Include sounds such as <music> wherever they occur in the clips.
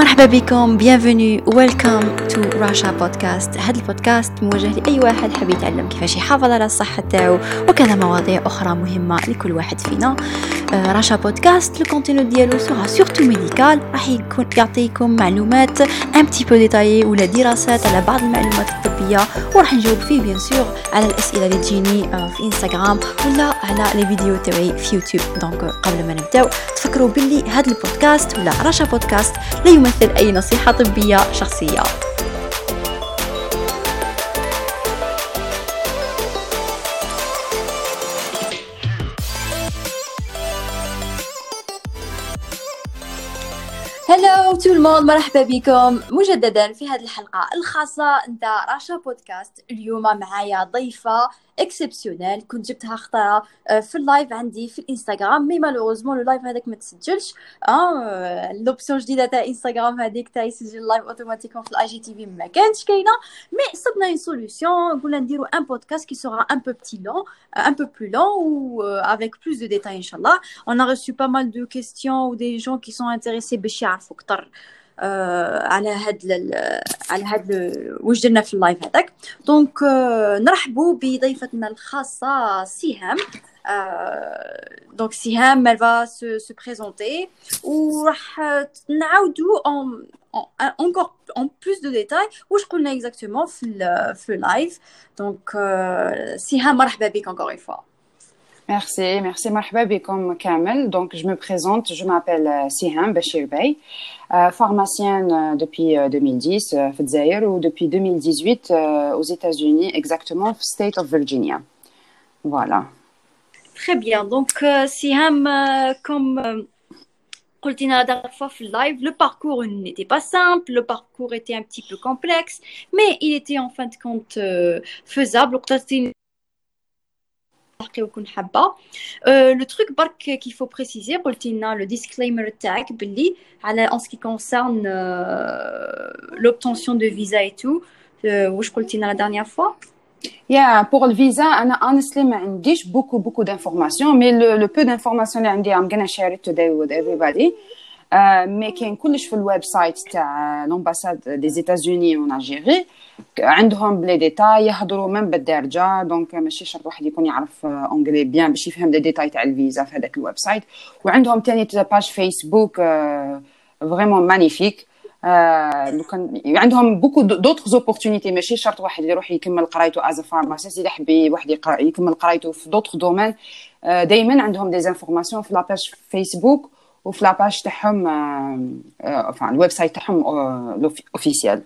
مرحبا بكم bienvenue welcome to Racha podcast. هذا البودكاست موجه لأي واحد حاب يتعلم كيفاش يحافظ على الصحة تاعو وكذا مواضيع أخرى مهمة لكل واحد فينا. راشا بودكاست ال contenu ديالو sera surtout médical راح يكون يعطيكم معلومات un petit peu détaillées ولا دراسات على بعض المعلومات الطبية وراح نجاوب فيه bien sûr على الأسئلة اللي تجيني في انستغرام ولا على les vidéos تاعي في يوتيوب donc قبل ما نبداو تفكروا باللي هذا البودكاست ولا راشا بودكاست لا يمثل أي نصيحة طبية شخصية ال monde مرحبا بكم. مجددا في هذه الحلقة الخاصة نتاع راشا بودكاست. اليوم معايا ضيفة exceptionnelle كنت جبتها اختارها آه، في ال live عندي في الإنستغرام mais malheureusement le live هذاك ما تسجلش. آه l'option جديدة تاع إنستغرام هذيك تاع يسجل ال live automatiquement في ال IGTV ما كانتش كاينة. mais صبنا une solution قلنا نديرو un podcast qui sera un peu petit long un peu plus long ou euh, avec plus de détails إن شاء الله on a reçu pas mal de questions ou des gens qui sont intéressés باش يعرفوا أكثر على هاد على هاد واش درنا في ال live هذاك. دونك نرحبوا بضيفتنا الخاصة سهام دونك سهام elle va se, se présenter. وراح نعاودوا en encore en plus de détails. واش قلنا exactement في في اللايف دونك سهام مرحبا بك encore une fois. Merci, merci مرحبا بكم كامل. Donc je me présente, je m'appelle Siham Bachir Bey, euh, pharmacienne depuis 2010 في الجزائر و depuis 2018 aux États-Unis exactement في state of Virginia. Voilà. Très bien. Donc Siham comme قلت لنا la dernière fois في live, le parcours n'était pas simple, le parcours était un petit peu complexe, mais il était en fin de compte faisable. وقدرتي تحقي وكون حابه لو تروك برك كي فو بريسيزي قلتي لنا لو ديسكليمر تاعك باللي على ان سكي كونسيرن لوبتونسيون دو فيزا اي تو واش قلتي لنا لا دانيير فوا يا بور الفيزا انا honestly ما عنديش بوكو بوكو دانفورماسيون مي لو بو دانفورماسيون اللي عندي I'm gonna share it today with everybody mais كاين كلش في ال website تاع l'ambassade des États-Unis en Algérie عندهم plein détails يهضروا من بالدارجه donc ماشي شرط واحد يكون يعرف anglais bien باش يفهم les détails تاع الفيزا في هذاك ال website وعندهم ثاني page فيسبوك vraiment magnifique كان عندهم beaucoup d'autres opportunités ماشي شرط واحد يروح يكمل قرايته as pharmacist اذا حب واحد يكمل قرايته في d'autres domaines دائما عندهم des informations في la page فيسبوك وفي لاباج تاعهم enfin الويب سايت تاعهم اوفيسيال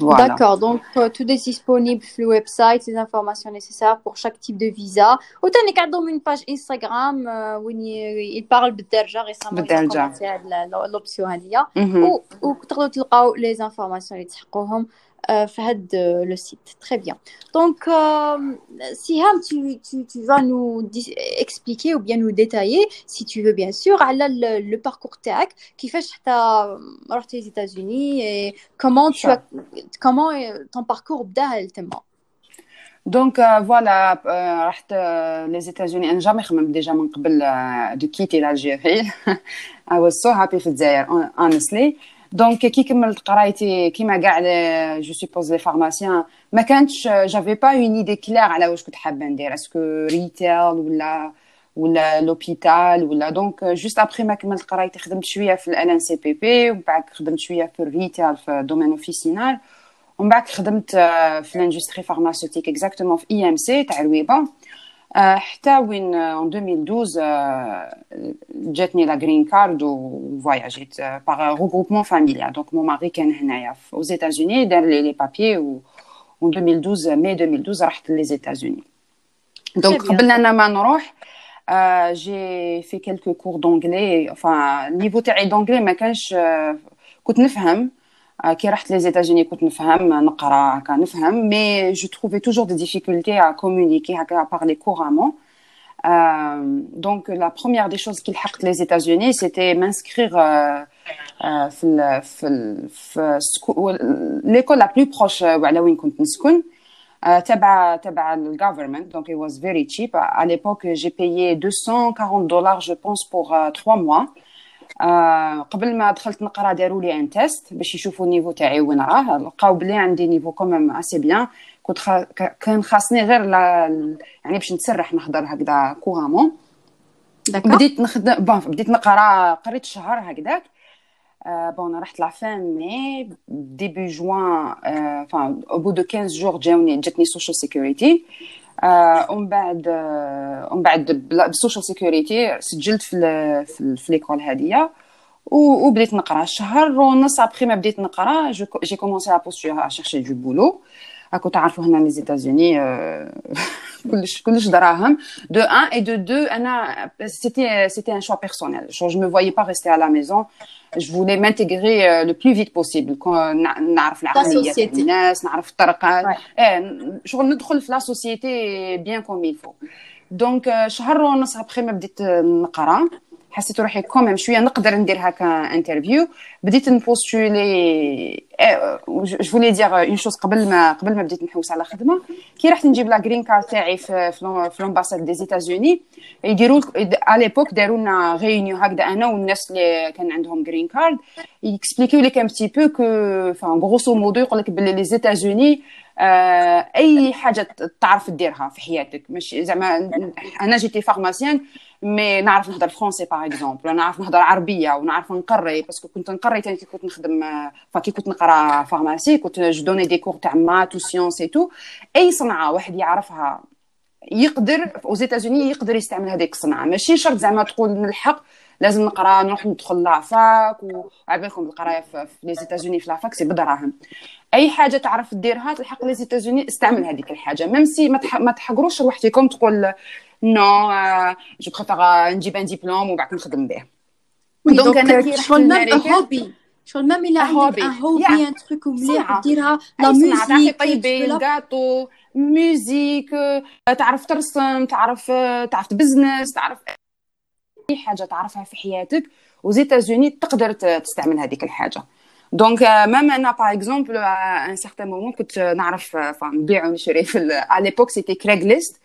Voilà. D'accord, donc euh, tout est disponible sur le website, les informations nécessaires pour chaque type de visa. Autant les cadres une page Instagram euh, où il parle بالدارجة récemment بالدارجة l'option هذه وتقدروا تلقاو les informations اللي تحقوهم في هذا le site. Très bien. Donc euh, Siham, tu, tu, tu vas nous expliquer ou bien nous détailler si tu veux bien sûr على le, le parcours تاعك كيفاش حتى رحت les États-Unis et comment tu as comment ton parcours بدا تما. دونك فوالا رحت لي زيتازوني انا جامي خممت ديجا من قبل دو كيتي لالجيري I was so happy في الجزائر honestly دونك كي كملت قرايتي كيما كاع جو سوبوز لي فارماسيان ما كانتش جافي با اون ايدي كلير على واش كنت حابه ندير اسكو ريتيل ولا ولا لوبيتال ولا دونك جوست ابري ما كملت قرايتي خدمت شويه في الان ان سي بي بي ومن بعد خدمت شويه في الريتيل في دومين اوفيسينال ومن بعد خدمت في الاندستري فارماسيوتيك اكزاكتومون في اي ام سي تاع الويبه حتى وين ان 2012 جاتني لا جرين كارد وفواياجيت باغ روغروبمون فاميليا دونك مون ماري كان هنايا في aux États-Unis دار لي لي بابي و en 2012 مي 2012 رحت لي زيتازوني دونك قبل انا ما نروح جي في كيلكو كور دونجلي enfin النيفو تاعي دونجلي ما كانش كنت نفهم كي رحت لي زيتازوني كنت نفهم نقرا هكا نفهم مي جو تروفي توجور دي ديفيكولتي ا كومونيكي هكا بارلي كورامون دونك لا بروميير دي شوز كي لحقت لي زيتازوني سيتي مانسكريغ في ال في ال في ليكول لا بلو بروش على وين كنت نسكن تبع تبع الجوفرمنت دونك it was very cheap à l'époque j'ai payé 240 dollars je pense pour 3 mois آه قبل ما دخلت نقرا داروا لي un test باش يشوفوا ال niveau تاعي وين راه. لقاو بلي عندي niveau quand même assez bien كنت خا... كان خاصني غير لا... يعني باش نتسرح نهضر هكذا couramment بديت نخدم bon بديت نقرا قريت شهر هكذاك. bon أنا رحت la fin mai début juin enfin au bout de 15 jours جاوني جاتني social security ومن بعد ومن بعد بال social security سجلت في في, l'école هذيا وبديت نقرا شهر ونص أبخي ما بديت نقرا j'ai commencé à postuler à chercher du boulot راكو تعرفوا هنا لي زيتازوني كلش كلش دراهم دو ان اي دو دو انا سيتي سيتي ان شوا بيرسونيل جو me voyais pas rester à la maison je voulais m'intégrer le plus vite possible نعرف العقليه تاع الناس نعرف الطرقات ايه شغل ندخل في لا سوسيتي بيان كوم يل فو دونك شهر ونص ابخي ما بديت نقرا حسيت روحي quand même شوية نقدر ندير هكا interview بديت ن postuler je voulais dire une chose قبل ما قبل ما بديت نحوس على خدمة. كي رحت نجيب la green card تاعي في في l'ambassade des États-Unis يديروا على l'époque داروا لنا réunion هكذا أنا والناس اللي كان عندهم green card ي expliquer لك un petit peu enfin grosso modo يقول لك بلي les États-Unis أي حاجة تعرف ديرها في حياتك. مش زعما أنا j'étais pharmacien mais نعرف نهضر français par exemple نعرف نهضر عربية ونعرف نقري parce que كنت نقري تاني كي كنت نخدم فكي كنت نقرا pharmacie كنت je donnais des cours تاع maths و sciences et tout أي صنعة واحد يعرفها يقدر aux États-Unis يقدر يستعمل هذيك الصنعة. ماشي شرط زعما تقول نلحق لازم نقرا نروح ندخل la fac وعبالكم القرايه في les États-Unis في la fac c'est بدراهم اي حاجة تعرف ديرها تلحق les États-Unis استعمل هذيك الحاجة même si ما تحقروش روحكم تقول non je préfère نجيب un diplôme وبعد نخدم به donc أنا كي رحت hobby شغل même الا عندك un hobby un truc مليح ديرها la musique طيبي ال gâteau musique تعرف ترسم تعرف تعرف business تعرف أي حاجة تعرفها في حياتك و États-Unis تقدر تستعمل هذيك الحاجة. donc même أنا par exemple un certain moment كنت نعرف نبيع ونشري في على l'époque c'était Craigslist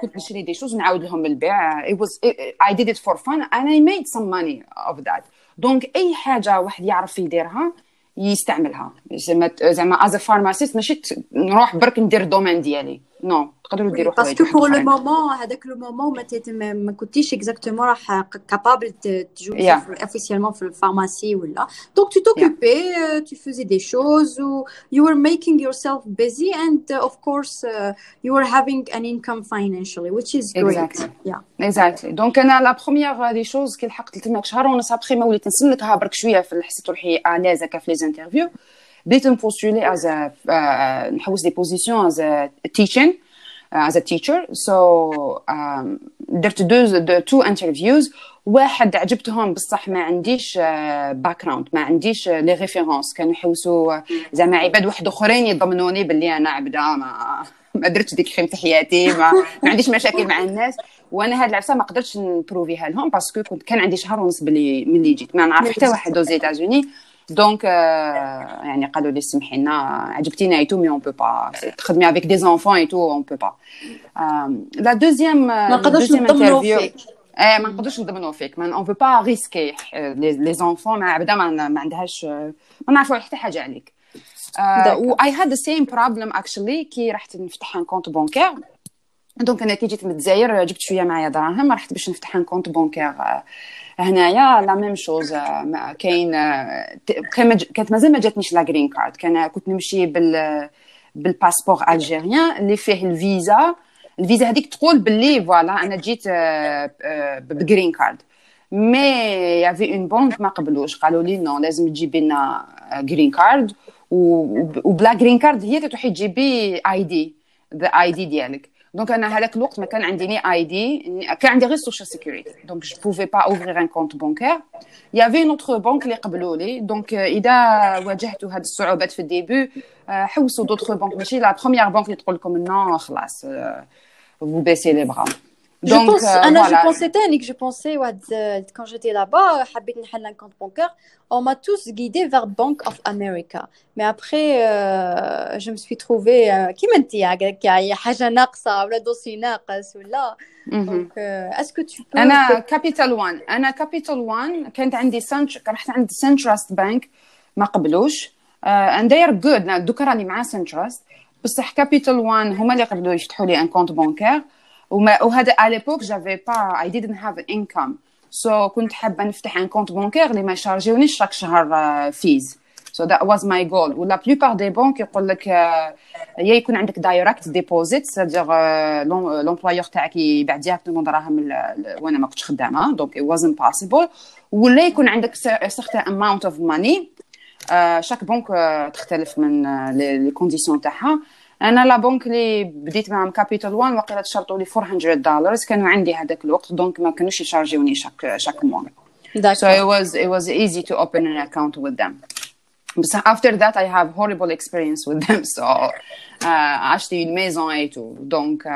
كنت نشري des choses نعاود لهم البيع it was it, I did it for fun and I made money of that. donc أي حاجة واحد يعرف يديرها يستعملها. زعما زعما as pharmacist ماشي نروح برك ندير ال domaine ديالي. non تقدروا ديروا حوايج parce que pour le moment هذاك le moment ما ما كنتيش exactement راح capable تجوي officiellement في ال pharmacie ولا donc tu t'occupais tu faisais des choses و were making yourself busy and uh, of course uh, you were having an income financially which is great. Exactly. donc أنا la première des choses كي لحقت تماك شهر ونص ابخي ما وليت نسلكها برك شوية في حسيت روحي à l'aise هكا في les interviews بديت ن postuler as نحوس des positions as a teacher. So um, درت deux, two interviews واحد عجبتهم بصح ما عنديش background ما عنديش les références كانوا يحوسوا زعما عباد واحد آخرين يضمنوني باللي أنا عبده ما ما درتش des crimes في حياتي ما, ما عنديش مشاكل مع الناس. وأنا هاد العفسة ما قدرتش ن prouver ها لهم parce que كنت كان عندي شهر ونص بلي ملي جيت. ما نعرف حتى واحد des États-Unis donc يعني قالوا لي سمحي لنا. عجبتينا et tout mais on peut pas تخدمي avec des enfants et tout on peut pas la deuxième ما نقدرش نضمنوا فيك. إيه ما نقدرش نضمنوا فيك. on peut pas risquer les enfants ما عبدا ما عندهاش ما نعرفوا حتى حاجة عليك. و I had the same problem actually كي رحت نفتح un compte bancaire donc أنا كي جيت من الجزائر جبت شوية معايا دراهم رحت باش نفتح un compte bancaire هنايا la même chose كاين كانت مازال ما جاتنيش la green card كان كنت نمشي بال بال passeport algérien اللي فيه ال visa. ال visa هذيك تقول باللي voilà أنا جيت ب green card mais y avait une banque ما قبلوش. قالوا لي non لازم تجيبي لنا green card وبلا green card هي تروحي تجيبي ID the ID ديالك. دونك انا هذاك الوقت ما كان عندي ني اي دي كان عندي غير سوشيال سيكوريتي دونك جو بوفي با اوفرير ان كونت بانكير يافي نوتر بنك اللي قبلوا لي دونك اذا واجهتوا هذه الصعوبات في الديبي حوسوا دوتر بنك ماشي لا بروميير بنك اللي تقول لكم نو خلاص فو بيسي لي بغا Je Donc, pense, euh, Anna, voilà. je pensais تانيك je pensais quand j'étais là-bas حبيت نحل un compte bancaire on m'a tous guidé vers Bank of America mais après euh, je me suis trouvée كيما انت هكا حاجه ناقصه ولا دوسي ناقص ولا donc euh, est-ce que tu peux انا كابيتال وان انا كابيتال وان كانت عندي سنتر رحت عند سنتراست بانك ما قبلوش اند they are good دوكا راني مع سنتراست بصح كابيتال وان هما اللي قبلوا يفتحوا لي ان كونت بانكير وهذا على l'époque j'avais pas I didn't have income. so so, كنت حابه نفتح un compte بانكير اللي ما يشارجيونيش chaque شهر fees so that was my goal ولا la plupart des banques يقول لك يا يكون عندك direct deposit c'est-à-dire l'employeur تاعك يبيع directement دراهم وأنا ما كنتش خدامة donc it wasn't possible ولا يكون عندك certain amount of money chaque بنك تختلف من les conditions تاعها. أنا la banque اللي بديت معهم Capital One وقيلا تشرطوا لي 400 دولار كانوا عندي هذاك الوقت donc ما كانوش يشارجيوني chaque chaque month So it was it was easy to open an account with them. بس after that I have horrible experience with them. So uh, عشتي ال maison et tout donc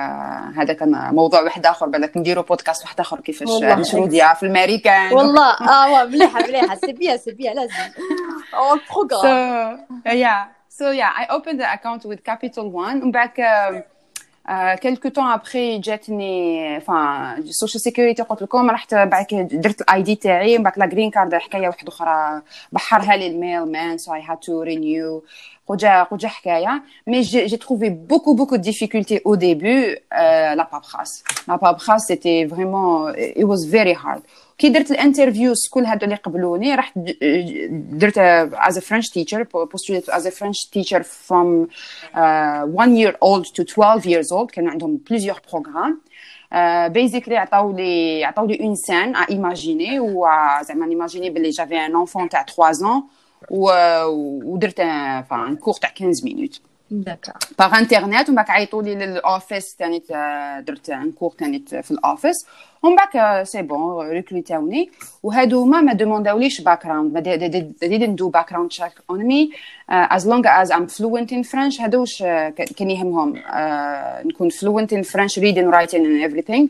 هذا كان موضوع واحد آخر بالك نديرو بودكاست واحد آخر كيفاش نشرو des في الأمريكان. والله. آه مليحة مليحة. c'est bien c'est bien لازم <laughs> أو programme yeah. so yeah I opened the account with Capital One ومن بعد كيلكو طون ابخي جاتني فان السوشيال سيكوريتي قلت لكم رحت بعد درت الاي دي تاعي من بعد لا جرين كارد حكايه واحده اخرى بحرها لي الميل مان سو اي هاد تو رينيو قجا قجا حكايه مي جي تروفي بوكو بوكو دي ديفيكولتي او ديبي لا بابخاس لا بابخاس سيتي فريمون ات واز فيري هارد كي درت ال interviews كل هادو اللي قبلوني رحت درت teacher postulated as a French teacher from uh, one year old to 12 years old كانوا عندهم plusieurs programmes. basically عطاو لي عطاو لي une scène à imaginer وزعما imaginer بلي j'avais un enfant تاع 3 ans ودرت un cours تاع 15 مينوت باغ انترنت ومن بعد عيطوا لي للاوفيس ثاني درت ان كور ثاني في الاوفيس ومن بعد سي بون ريكروتاوني وهادوما ما دومونداوليش باك جراوند ما didn't do background check on me uh, as long as I'm fluent in French هادوش كان يهمهم uh, نكون fluent in French reading writing and everything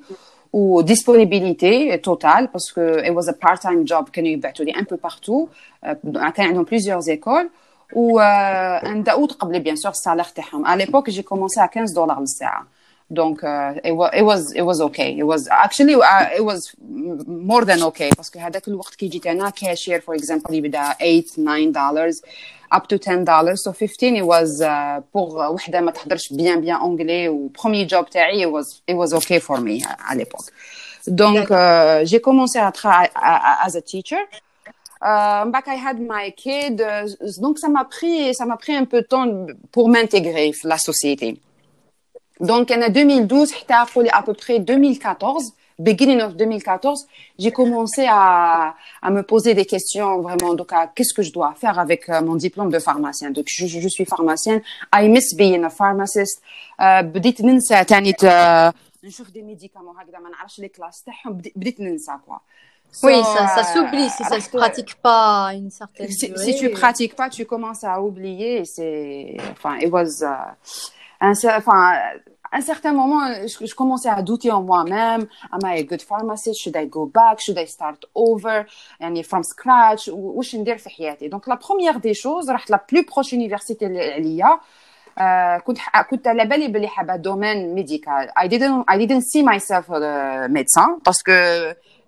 و disponibilité totale parce que it was a part-time job كانوا يبعثوا لي un peu partout uh, كان عندهم plusieurs écoles و نداو قبل بيان سور السالير تاعهم à l'époque j'ai commencé à 15 دولار للساعه donc uh, it, was, it was okay it was actually uh, it was more than okay باسكو هذاك الوقت كي جيت أنا كاشير for example يبدا 8 9 dollars up to 10 dollars so 15 it was uh, pour وحده ما تهضرش بيان بيان انجلي و premier job تاعي it was it was okay for me à l'époque donc uh, j'ai commencé à travailler as a teacher euh, I had my kid, donc ça m'a pris, ça m'a pris un peu de temps pour m'intégrer la société. Donc en 2012, à peu près 2014, beginning of 2014, j'ai commencé à, à me poser des questions vraiment. Donc, qu'est-ce que je dois faire avec mon diplôme de pharmacien Donc, je, je suis pharmacienne. I miss being a pharmacist. بديت ننسى تاني نشوف des médicaments هكذا ما نعرفش les classes تاعهم بديت ننسى quoi. So, oui, ça, ça s'oublie si ça ne se pratique pas une certaine si, durée. Si tu pratiques pas, tu commences à oublier. C'est, enfin, it was, uh, un, enfin, à un certain moment, je, je commençais à douter en moi-même. Am I a good pharmacist? Should I go back? Should I start over? يعني from scratch? وش ندير في حياتي? Donc la première des choses, رحت la plus proche université اللي هي Uh, كنت كنت على بالي بلي حابه دومين ميديكال I didn't I didn't see myself a médecin parce que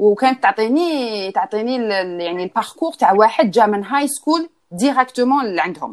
وكانت تعطيني تعطيني يعني ال parcours تاع واحد جا من high school directement لعندهم.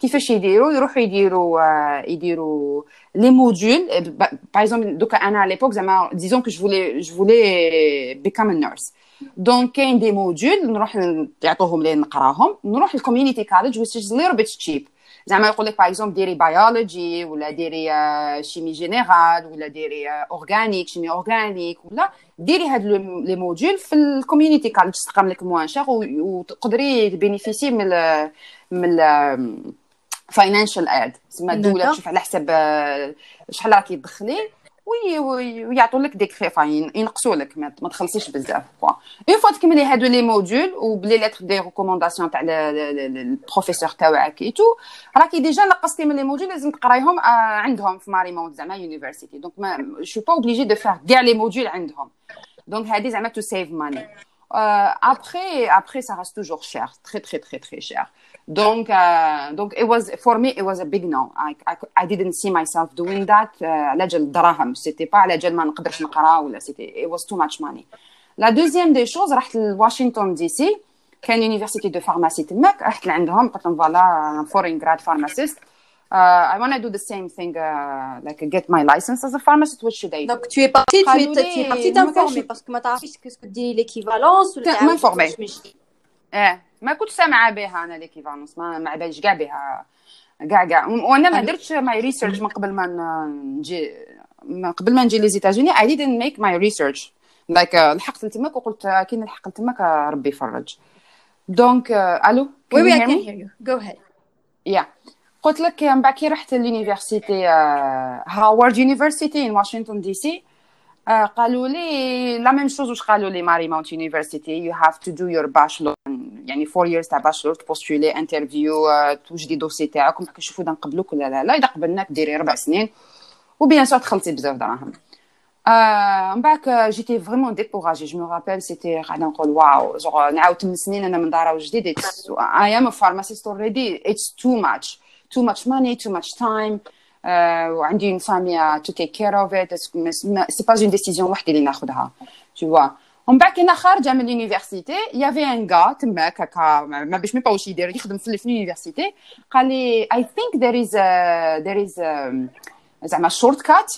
كيفاش يديروا؟ يروحوا يديروا يديروا les modules par exemple دوكا أنا على l'époque زعما disons que je voulais je voulais become nurse donc كاين des modules نروح يعطوهم لي نقراهم. نروح college which is a little bit cheap. زعما يقول لك par exemple ديري biologie ولا ديري chimie générale ولا ديري organique chimie organique ولا ديري هاد les modules في ال community college تقام لك moins cher وتقدري تبينيفيسي من من financial aid تسمى الدولة تشوف على حسب شحال راكي تدخلي ويعطوا لك ديك fin ينقصوا لك ما تخلصيش بزاف quoi une fois تكملي هادو les modules وبلي lettres de recommandation تاع البروفيسور تاعك et tout راكي déjà نقصتي من les modules لازم تقرايهم عندهم في Marymount زعما university donc ما je suis pas obligée de faire كاع les modules عندهم. دونك هادي زعما to save money après après ça reste toujours cher très très très très cher. Donc, uh, donc it was for me it was a big no. I, I, I didn't see myself doing that على جال الدراهم. C'était pas على جال ما نقدرش نقرا ولا c'était it was too much money. La deuxième des choses رحت لواشنطن دي سي كان يونيفرسيتي دو فارماسي تماك رحت لعندهم قلت لهم فوالا فورين جراد فارماسيست Uh, I want to do the same thing, uh, like get my license as a pharmacist. What should I do? Donc tu es partie, tu es, tu es partie t'informer parce que ما تعرفيش qu'est-ce que dit l'équivalence ou le m'informer. إيه ما كنت سامعة بها أنا l'équivalence ما ما باليش كاع بها كاع كاع وأنا ما درتش my research من قبل ما نجي من قبل ما نجي les États-Unis I didn't make my research like لحقت لتماك وقلت كي نلحق لتماك ربي يفرج. دونك ألو وي وي اي كان هير يو جو هيد يا قلت لك من بعد كي رحت لل university Howard University in Washington DC قالوا لي la même chose واش قالوا لي Marymount University you have to do your bachelor يعني four years تاع bachelor تبوستولي interview توجدي dossier تاعك ومحك نشوفوا إذا نقبلوك ولا لا. لا إذا قبلناك ديري ربع سنين. و bien sûr تخلصي بزاف دراهم. من بعد j'étais vraiment découragée je me rappelle c'était قاعدة نقول wow je نعاود 8 سنين أنا من دار جديد. I am pharmacist already it's too much too much money too much time وعندي une famille to take care of it c'est pas une décision وحدي اللي ناخذها toutefois ومن بعد كي أنا خارجه من ال university y avait un gars تماك هكا ما باش mais pas واش يدير يخدم في ال university قال لي I think there is there is زعما shortcut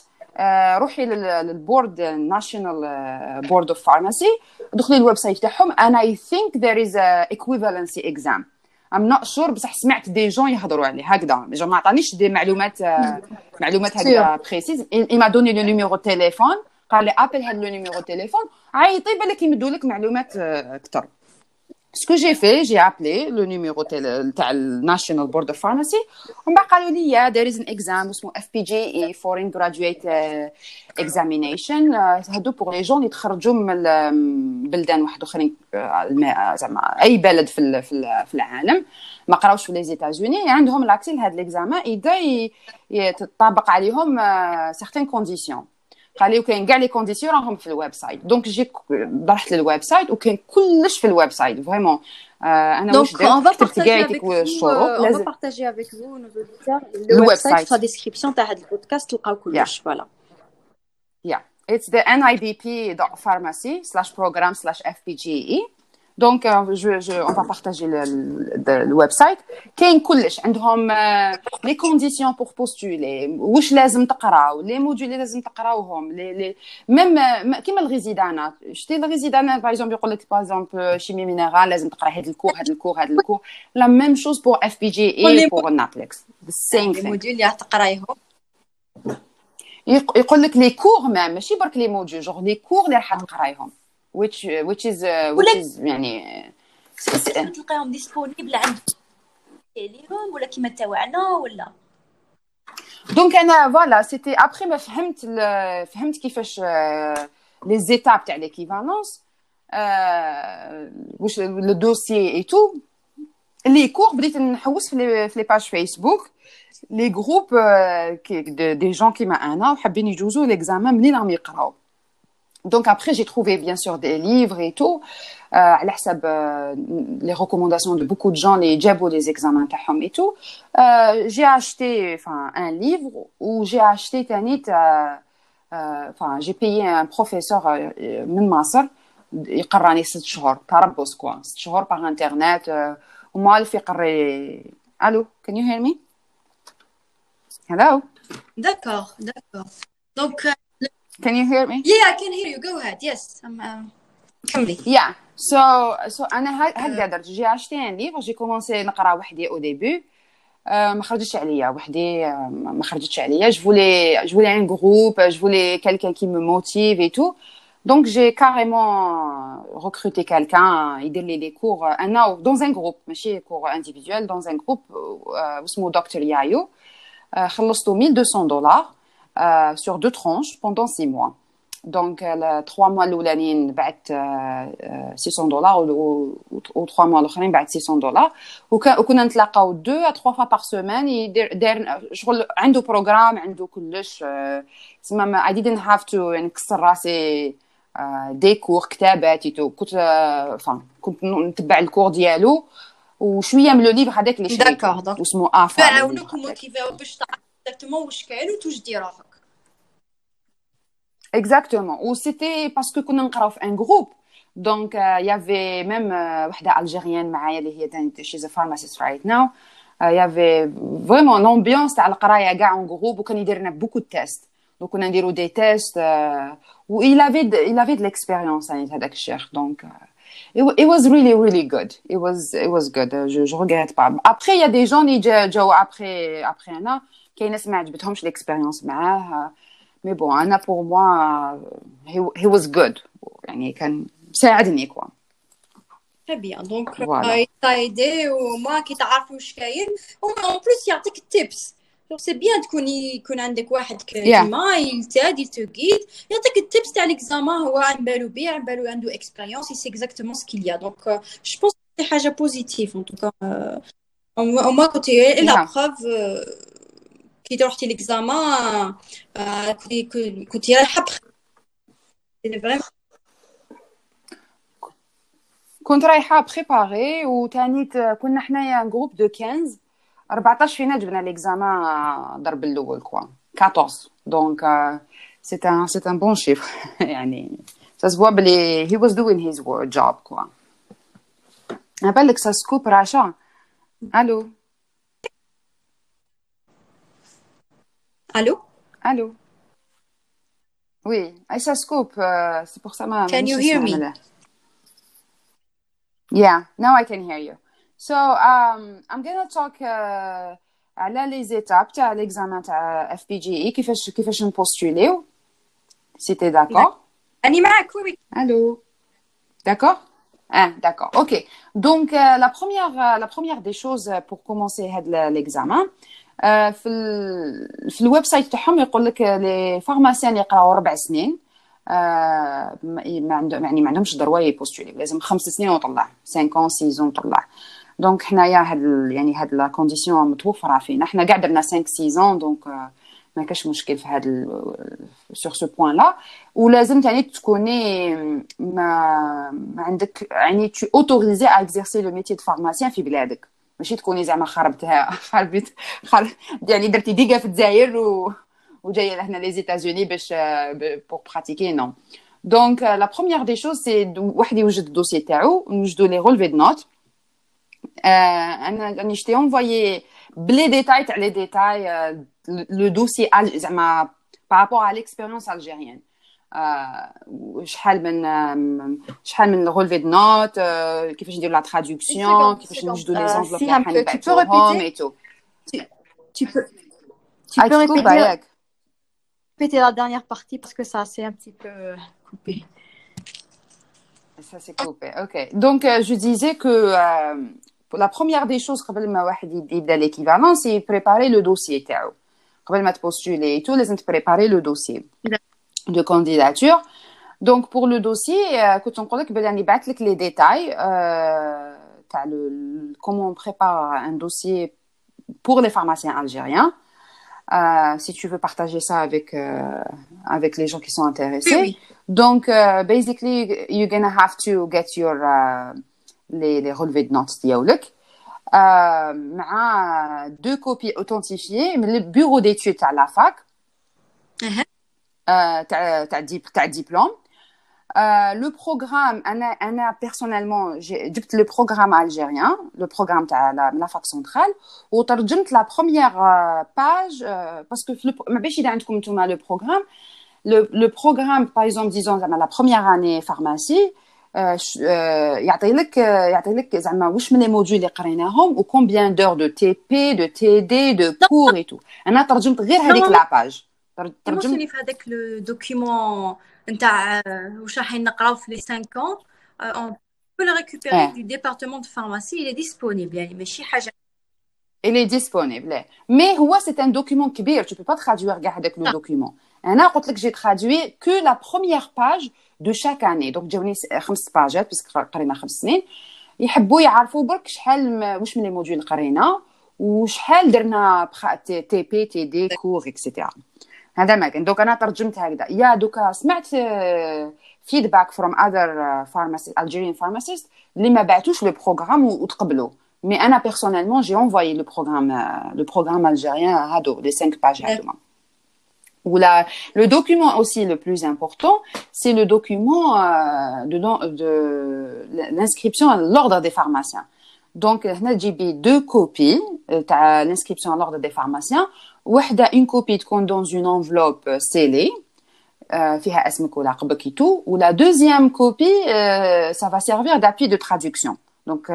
روحي لل board national board of pharmacy دخلي ال website تاعهم. أنا I think there is equivalency exam I'm not sure بصح سمعت des gens يهضروا عليه هكذا. je ما عطانيش des معلومات معلومات هكذا précises il m'a donné le numéro téléphone قال لي appelle هاد le numéro téléphone عيطي بالك يمدوا لك معلومات أكثر ce que j'ai fait j'ai appelé le numéro تاع ال national board of pharmacy ومن بعد قالوا لي yeah there is an exam اسمه PGE foreign graduate examination هادو pour les gens يتخرجوا من بلدان واحد آخرين زعما أي بلد في في العالم. ما قراوش في les États-Unis عندهم l'accès لهاد l'examen إذا يتطابق عليهم certaines conditions قال لي وكاين كاع les conditions راهم في ال website donc j'ai رحت لل website وكاين كلش في ال website vraiment أنا واش درت؟ كتبت كاع ديك الشروط لازم. partager avec vous ال website في description تاع هذا البودكاست تلقاو كلش voilà yeah it's the nabp.pharmacy slash program slash fpge donc je je on va partager ال website كاين كلش عندهم les conditions pour postuler واش لازم تقراو les modules اللي لازم تقراوهم لي لي ميم كيما ال résidanat شتي ال résidanat par exemple يقول لك par exemple chimie minérale لازم تقرا هاد ال cours هاد ال cours هاد ال cours la même chose pour FPGE pour NAPLEX the same ال modules اللي راح تقرايهم يقول لك les cours ماشي برك les modules genre les cours اللي راح تقرايهم which which is uh, which is يعني تلقاهم disponibles عند ليهم ولا كيما تاوعنا ولا؟ donc أنا voilà c'était après ما فهمت فهمت كيفاش les étapes تاع l'équivalence واش le dossier et tout les cours بديت نحوس في les pages Facebook لي جروب دي جون كيما أنا وحابين يجوزوا ليكزامان منين راهم يقراو. Donc après, j'ai trouvé bien sûr des livres et tout, euh, على حسب euh, les recommandations de beaucoup de gens, les جابوا les examens تاعهم et tout. Euh, j'ai acheté enfin un livre où j'ai acheté تانيت euh, euh, enfin j'ai payé un professeur euh, من مصر يقراني ست شهور تربص كوا ست شهور باغ انترنت وما الف يقري الو can you hear me hello D'accord, d'accord. Donc, euh, can you hear me yeah, I can hear you. Go ahead. Yes. I'm, um, كملي. Yeah. So, so انا هكا درت جي اشتي ان ليفر جي كومونسي نقرا وحدي او ديبي ما خرجتش عليا وحدي آه، ما خرجتش عليا جو فولي جو فولي ان جروب جو فولي quelqu'un qui me motive et tout donc j'ai carrément recruté quelqu'un يدير لي لي كور انا dans un groupe ماشي كور individuel dans un groupe آه، اسمه دكتور يايو آه، خلصته 1200 دولار euh, sur deux tranches pendant six mois. Donc, euh, les trois mois الاولانيين بعت euh, euh, 600 دولار و و- trois mois الاخرين بعت 600 دولار وك- وكنا نتلاقاو دو à trois fois par semaine يدير داير شغل عنده بروغرام عنده كلش آه، تسمى ما- I didn't have to يعني نكسر راسي آه، دي كور كتابات تو كنت آه، enfin كنت نتبع الكور ديالو وشويه من لو ليفر هذاك اللي شريته D'accord, donc واسمه افا يعاونوك وموتيفيو باش تعرف اكزاكتومون واش كاين وتوش دير روحك. Exactement. Ou c'était parce que كنا نقراو في un groupe. Donc, euh, il y avait même euh, وحدة algérienne معايا اللي هي تاني she's a pharmacist right now. Euh, Il y avait vraiment l'ambiance تاع القراية كاع en groupe وكان يدير لنا beaucoup de tests. Donc, كنا نديرو des tests. Euh, و il avait de, il avait de l'expérience يعني هذاك الشيخ. Donc, euh, it, wa- it was really really good. It was it was good. Euh, Je je regrette pas. Après, il y a des gens اللي جا- جاو après après انا كاين ناس ما عجبتهمش l'expérience معاه. أنا, pour moi, euh, he, he was good. يعني كان ساعدني quoi. Très bien. Donc, Voilà. t'as aidé وما كي تعرف واش كاين en plus يعطيك ال tips c'est bien تكون يكون عندك واحد كيما il t'aide il te guide يعطيك ال tips تاع l'examen هو عن بالو بيه عن بالو عنده expérience c'est exactement ce qu'il y a donc je pense c'est حاجة positive en tout cas أو ما كنتي لا. bref كي روحتي l'examen كنتي كنتي رايحة vraiment كنت رايحة préparée وتاني ت- كنا حنايا groupe de 15 14 فينا جبنا l'examen ضرب الأول quoi 14 دونك سي ان سي ان بون شيفر يعني se voit بلي was doing his work job كوا بالك ça سكوب راشا ألو الو الو Oui, et ça se coupe, euh, c'est pour ça ma Can you ma- hear me? ma- Yeah, now I can hear you. So, um, I'm gonna talk uh, على les étapes تاع l'examen تاع FPGE كيفاش كيفاش نبوستوليو si t'es d'accord. اني معك وي وي Allô? D'accord? Ah, d'accord. OK. Donc, euh, la première, euh, la première des choses euh, pour commencer هاد ل- l'examen, euh, في ال... في ال website تاعهم يقول لك les pharmaciens يقراو ربع سنين. آه، ما عندهم يعني ما عندهمش ضرورة يبوستولي لازم خمس سنين وطلع. 5 6 six ans طلع. donc حنايا هاد. يعني هاد la condition متوفرة فينا. حنا كاع درنا 5 six ans donc آه، ما كاش مشكل في هاد sur ce point-là ولازم تاني تكوني ما, ما عندك يعني tu autorisé à exercer le métier de pharmacien في بلادك. <laughs> ماشي تكوني زعما خربتها خربت خرب يعني درتي ديكا في الجزائر و... وجايه لهنا لي زيتازوني باش بور براتيكي نو دونك لا بروميير دي شوز سي واحد يوجد الدوسي تاعو نوجدو لي رولفي دو نوت انا راني جتي انفويي بلي ديتاي تاع لي ديتاي لو دوسي زعما بارابور على ليكسبيريونس الجيريان شحال من شحال من رولفي دو نوت كيفاش نديرو لا ترادكسيون كيفاش نوجدو لي زونفلوب si, اللي un peu. Tu peux حنبعثوهم répéter اي تو Tu peux, tu peux تكوب répéter, عليك répéter la dernière partie parce que ça c'est un petit peu coupé. Ça c'est coupé. Ok. Donc euh, je disais que euh, pour la première des choses قبل ما واحد يبدا l'équivalent c'est préparer le dossier تاعو. قبل ما تبوستولي et tout لازم préparer le dossier de candidature. Donc pour le dossier euh, كنت نقول لك بلي راني بعث لك les détails euh, comment on prépare un dossier pour les pharmaciens algériens. Euh, si tu veux partager ça avec euh, avec les gens qui sont intéressés. Donc, euh, basically, you're gonna have to get your les, les relevés de notes ديالك مع deux copies authentifiées من le bureau d'études à la fac تاع تاع تاع diplôme euh, le programme, Anna, personnellement, j'ai le programme algérien, le programme de la, la fac centrale, où la première euh, page, euh, parce que le, le programme, le, le programme, par exemple, disons, la première année pharmacie, يعطيلك يعطيلك زعما واش من les modules اللي قريناهم و combien d'heures de TP de TD de cours et tout انا ترجمت غير هذيك لا باج ترجمت في هذاك لو دوكيومون نتاع واش رايحين نقراو في لي 5 ans on peut le récupérer du département de pharmacie il est disponible يعني ماشي حاجه il est disponible mais هو c'est un document كبير tu peux pas traduire كاع هذاك لو دوكيومون انا قلت لك جي traduit que la première page de chaque année donc جاوني خمس باجات باسكو قرينا خمس سنين يحبوا يعرفوا برك شحال واش من لي موديول قرينا وشحال درنا تي بي تي دي كور اكسيتيرا هذا ما كان دوك انا ترجمت هكذا يا دوكا سمعت فيدباك فروم اذر فارماسي الجيريان فارماسيست اللي ما بعتوش لو بروغرام وتقبلوا مي انا بيرسونيلمون جي انفويي لو بروغرام لو بروغرام الجيريان هادو لي 5 باج هادوما Ou la, le document aussi le plus important, c'est le document euh, de, de l'inscription à l'ordre des pharmaciens. Donc, on a deux copies de l'inscription à l'ordre des pharmaciens وحده اون كوبي تكون دون اون انفلوب سيلي فيها اسمك ولقبك تو ولا دوزيام كوبي سا فا سيرفير دابي دو ترادكسيون دونك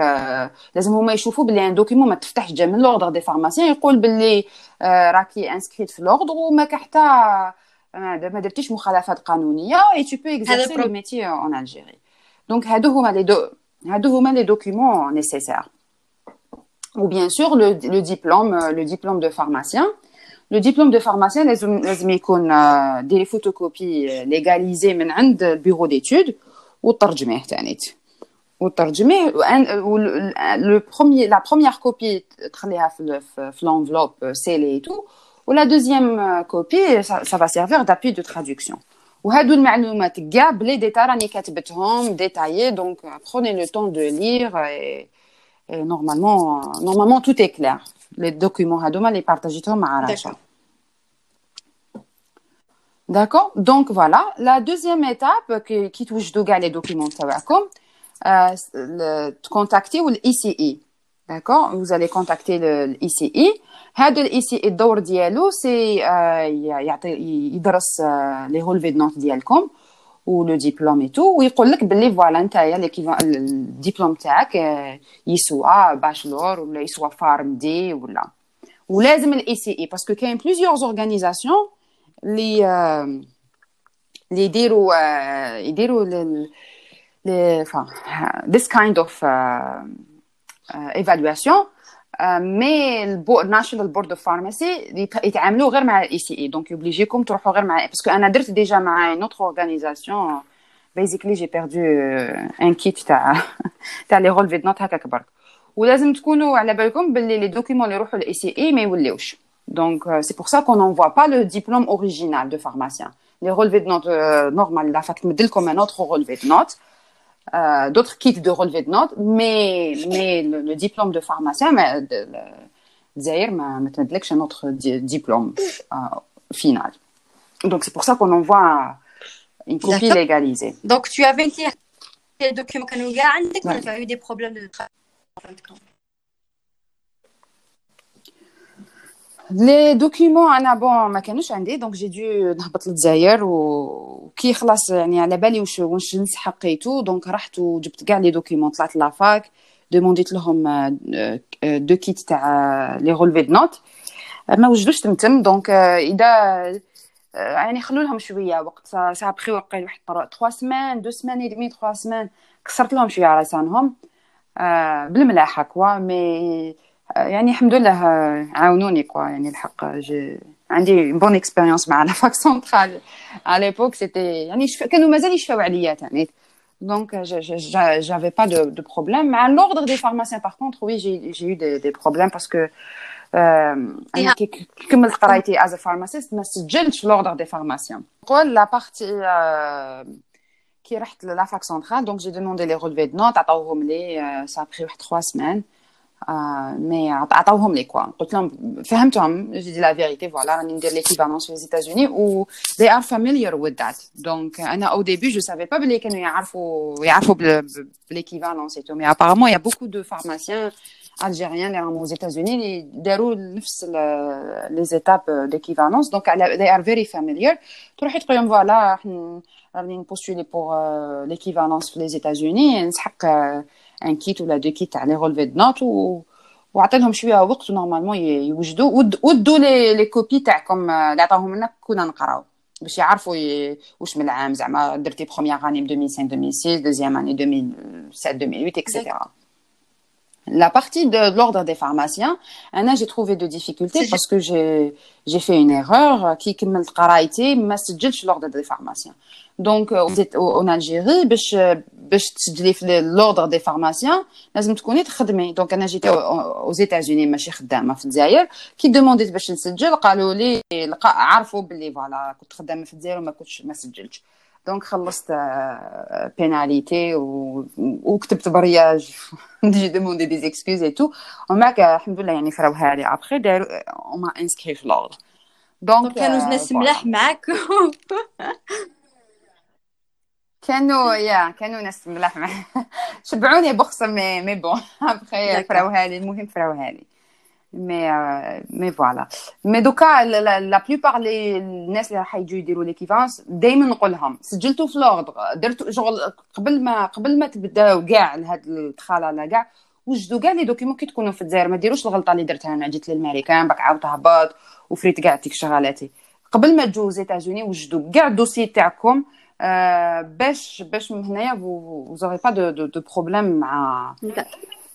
لازم هما يشوفوا بلي ان دوكيمون ما تفتحش جا من لوردر دي فارماسيان يقول بلي راكي انسكريت في لوردر وما حتى ما درتيش مخالفات قانونيه اي تو بو اكزercer لو ميتي اون الجيري دونك هادو هما لي دو هادو هما لي دوكيمون نيسيسير ou bien sûr le, le diplôme le diplôme de pharmacien Le diplôme de pharmacien لازم يكون ديري فوتوكوبي ليغاليزي من عند البيرو ديتود وترجميه ثاني وترجميه لو بروميي لا بروميير كوبي تخليها في في لونفلوب سيلي اي تو ولا دوزيام كوبي سا فا سيرفير دابي دو ترادكسيون وهادو المعلومات كاع بلي ديتا راني كاتبتهم ديتايي دونك بروني لو طون دو لير نورمالمون نورمالمون tout est clair les documents هذوما اللي بارطاجيتهم مع رشا D'accord Donc voilà, la deuxième étape qui, qui touche les documents تاعكم euh, contacter le ICI. D'accord Vous allez contacter le ICI. هذا الICI الدور ديالو سي يعطي يدرس les relevés de notes ديالكم ou le diplôme et tout ويقول لك باللي فوالا نتايا الدبلوم تاعك يسوى باشلور ولا يسوى فارم دي ولا ولازم الاي سي اي باسكو كاين بليزيور اورغانيزاسيون اللي اللي يديروا يديروا لل this kind of uh, uh, evaluation مي الناشونال بورد اوف فارماسي يتعاملوا غير مع الاي سي اي دونك يوبليجيكم تروحوا غير مع باسكو انا درت ديجا مع اون اوتر اورغانيزاسيون بيزيكلي جي بيردو ان كيت تاع تاع لي <laughs> رولفي نوت هكاك برك ولازم تكونوا على بالكم باللي لي دوكيومون اللي يروحوا للاي سي اي ما يوليوش دونك سي بور سا كون انفوا با لو ديبلوم اوريجينال دو فارماسيان لي رولفي نوت نورمال لا فاك تمد لكم ان اوتر رولفي نوت Euh, d'autres kits de relevé de notes, mais, mais le, diplôme de pharmacien, mais de, Zahir m'a un autre diplôme euh, final. Donc c'est pour ça qu'on envoie une copie légalisée. Donc tu avais les documents que nous avons, tu as eu des problèmes de travail les documents أنا bon ما كانوش عندي donc j'ai dû نهبط للجزائر وكي خلاص يعني على بالي واش واش نسحقيتو donc رحت وجبت كاع les documents طلعت la fac دومونديت لهم deux kits تاع les relevés de notes ما وجدوش تمتم. donc إذا يعني خلو لهم شوية وقت. سا بخي وقيل واحد 3 سمان 2 سمان اي دمي 3 سمان كسرت لهم شوية على لسانهم. بالملاح هكوا مي يعني الحمد لله عاونوني كوا يعني الحق جي عندي بون اكسبيريونس مع لا فاك سونترال على ليبوك سيتي يعني شف... كانوا مازال يشفاو عليا تاني Donc, je n'avais pas de, de problème. Mais à l'ordre des pharmaciens, par contre, oui, j'ai eu des, des, problèmes parce que انا كي كملت قرايتي از فارماسيست ما سجلتش لوردر دي فارماسيان نقول لا بارتي كي رحت لافاك سنترال دونك جي دوموندي لي رولفي دو نوت عطاوهم لي سا بري واحد 3 سمان مي عطاوهم لي كوا قلت لهم فهمتهم جي دي لا فيريتي فوالا راني ندير ليكيفالونس في زيتازوني و they are familiar with that دونك انا او ديبي جو سافي با بلي كانوا يعرفوا يعرفوا بليكيفالونس اي تو مي ابارامون يا بوكو دو فارماسيان algériens les aux États-Unis ils déroulent les étapes d'équivalence donc they are very familiar تروحي تقول لهم فوالا راني نبوستولي pour l'équivalence في les États-Unis نسحق ان كيت ولا deux kits تاع les relevés de notes و وعطي لهم شوية وقت normalement يوجدوا ودوا les les copies تاعكم اللي عطاهم لنا كنا نقراو باش يعرفوا واش من العام زعما درتي première année 2005 2006 deuxième année 2007 2008 et cetera La partie de l'ordre des pharmaciens, j'ai trouvé de difficultés parce que j'ai j'ai fait une erreur qui كملت قرايتي ما سجلتش l'ordre des pharmaciens. Donc en Algérie باش باش تسجلي في l'ordre des pharmaciens لازم تكوني تخدمي. Donc انا جيت aux États-Unis ماشي خدامه في الجزائر كي دومونديت باش نسجل قالوا لي عرفوا باللي فوالا كنت خدامه في الجزائر وما كنتش ما سجلتش. دونك خلصت بيناليتي وكتبت برياج جي دوموندي دي زيكسكوز اي تو وماك الحمد لله يعني فراوها لي ابخي داروا ما انسكري في لوردر دونك <laughs> كانوا ناس ملاح معاك. كانوا يا كانوا ناس ملاح معاك. شبعوني بخصة مي مي بون ابخي فراوها لي المهم فراوها لي مي مي فوالا مي دوكا لا بلوبار لي الناس اللي راح يجوا يديروا ليكيفونس دائما نقول لهم سجلتوا في لوردر درتوا شغل قبل ما قبل ما تبداو كاع لهاد الدخاله لا كاع وجدوا كاع les documents كي تكونوا في الجزائر ما ديروش الغلطه اللي درتها أنا جيت للماريكان باك عاود تهبط وفريت كاع تيك شغالاتي قبل ما تجوا États-Unis وجدوا كاع ال dossier تاعكم آه باش باش من هنايا vous aurez pas de de problème مع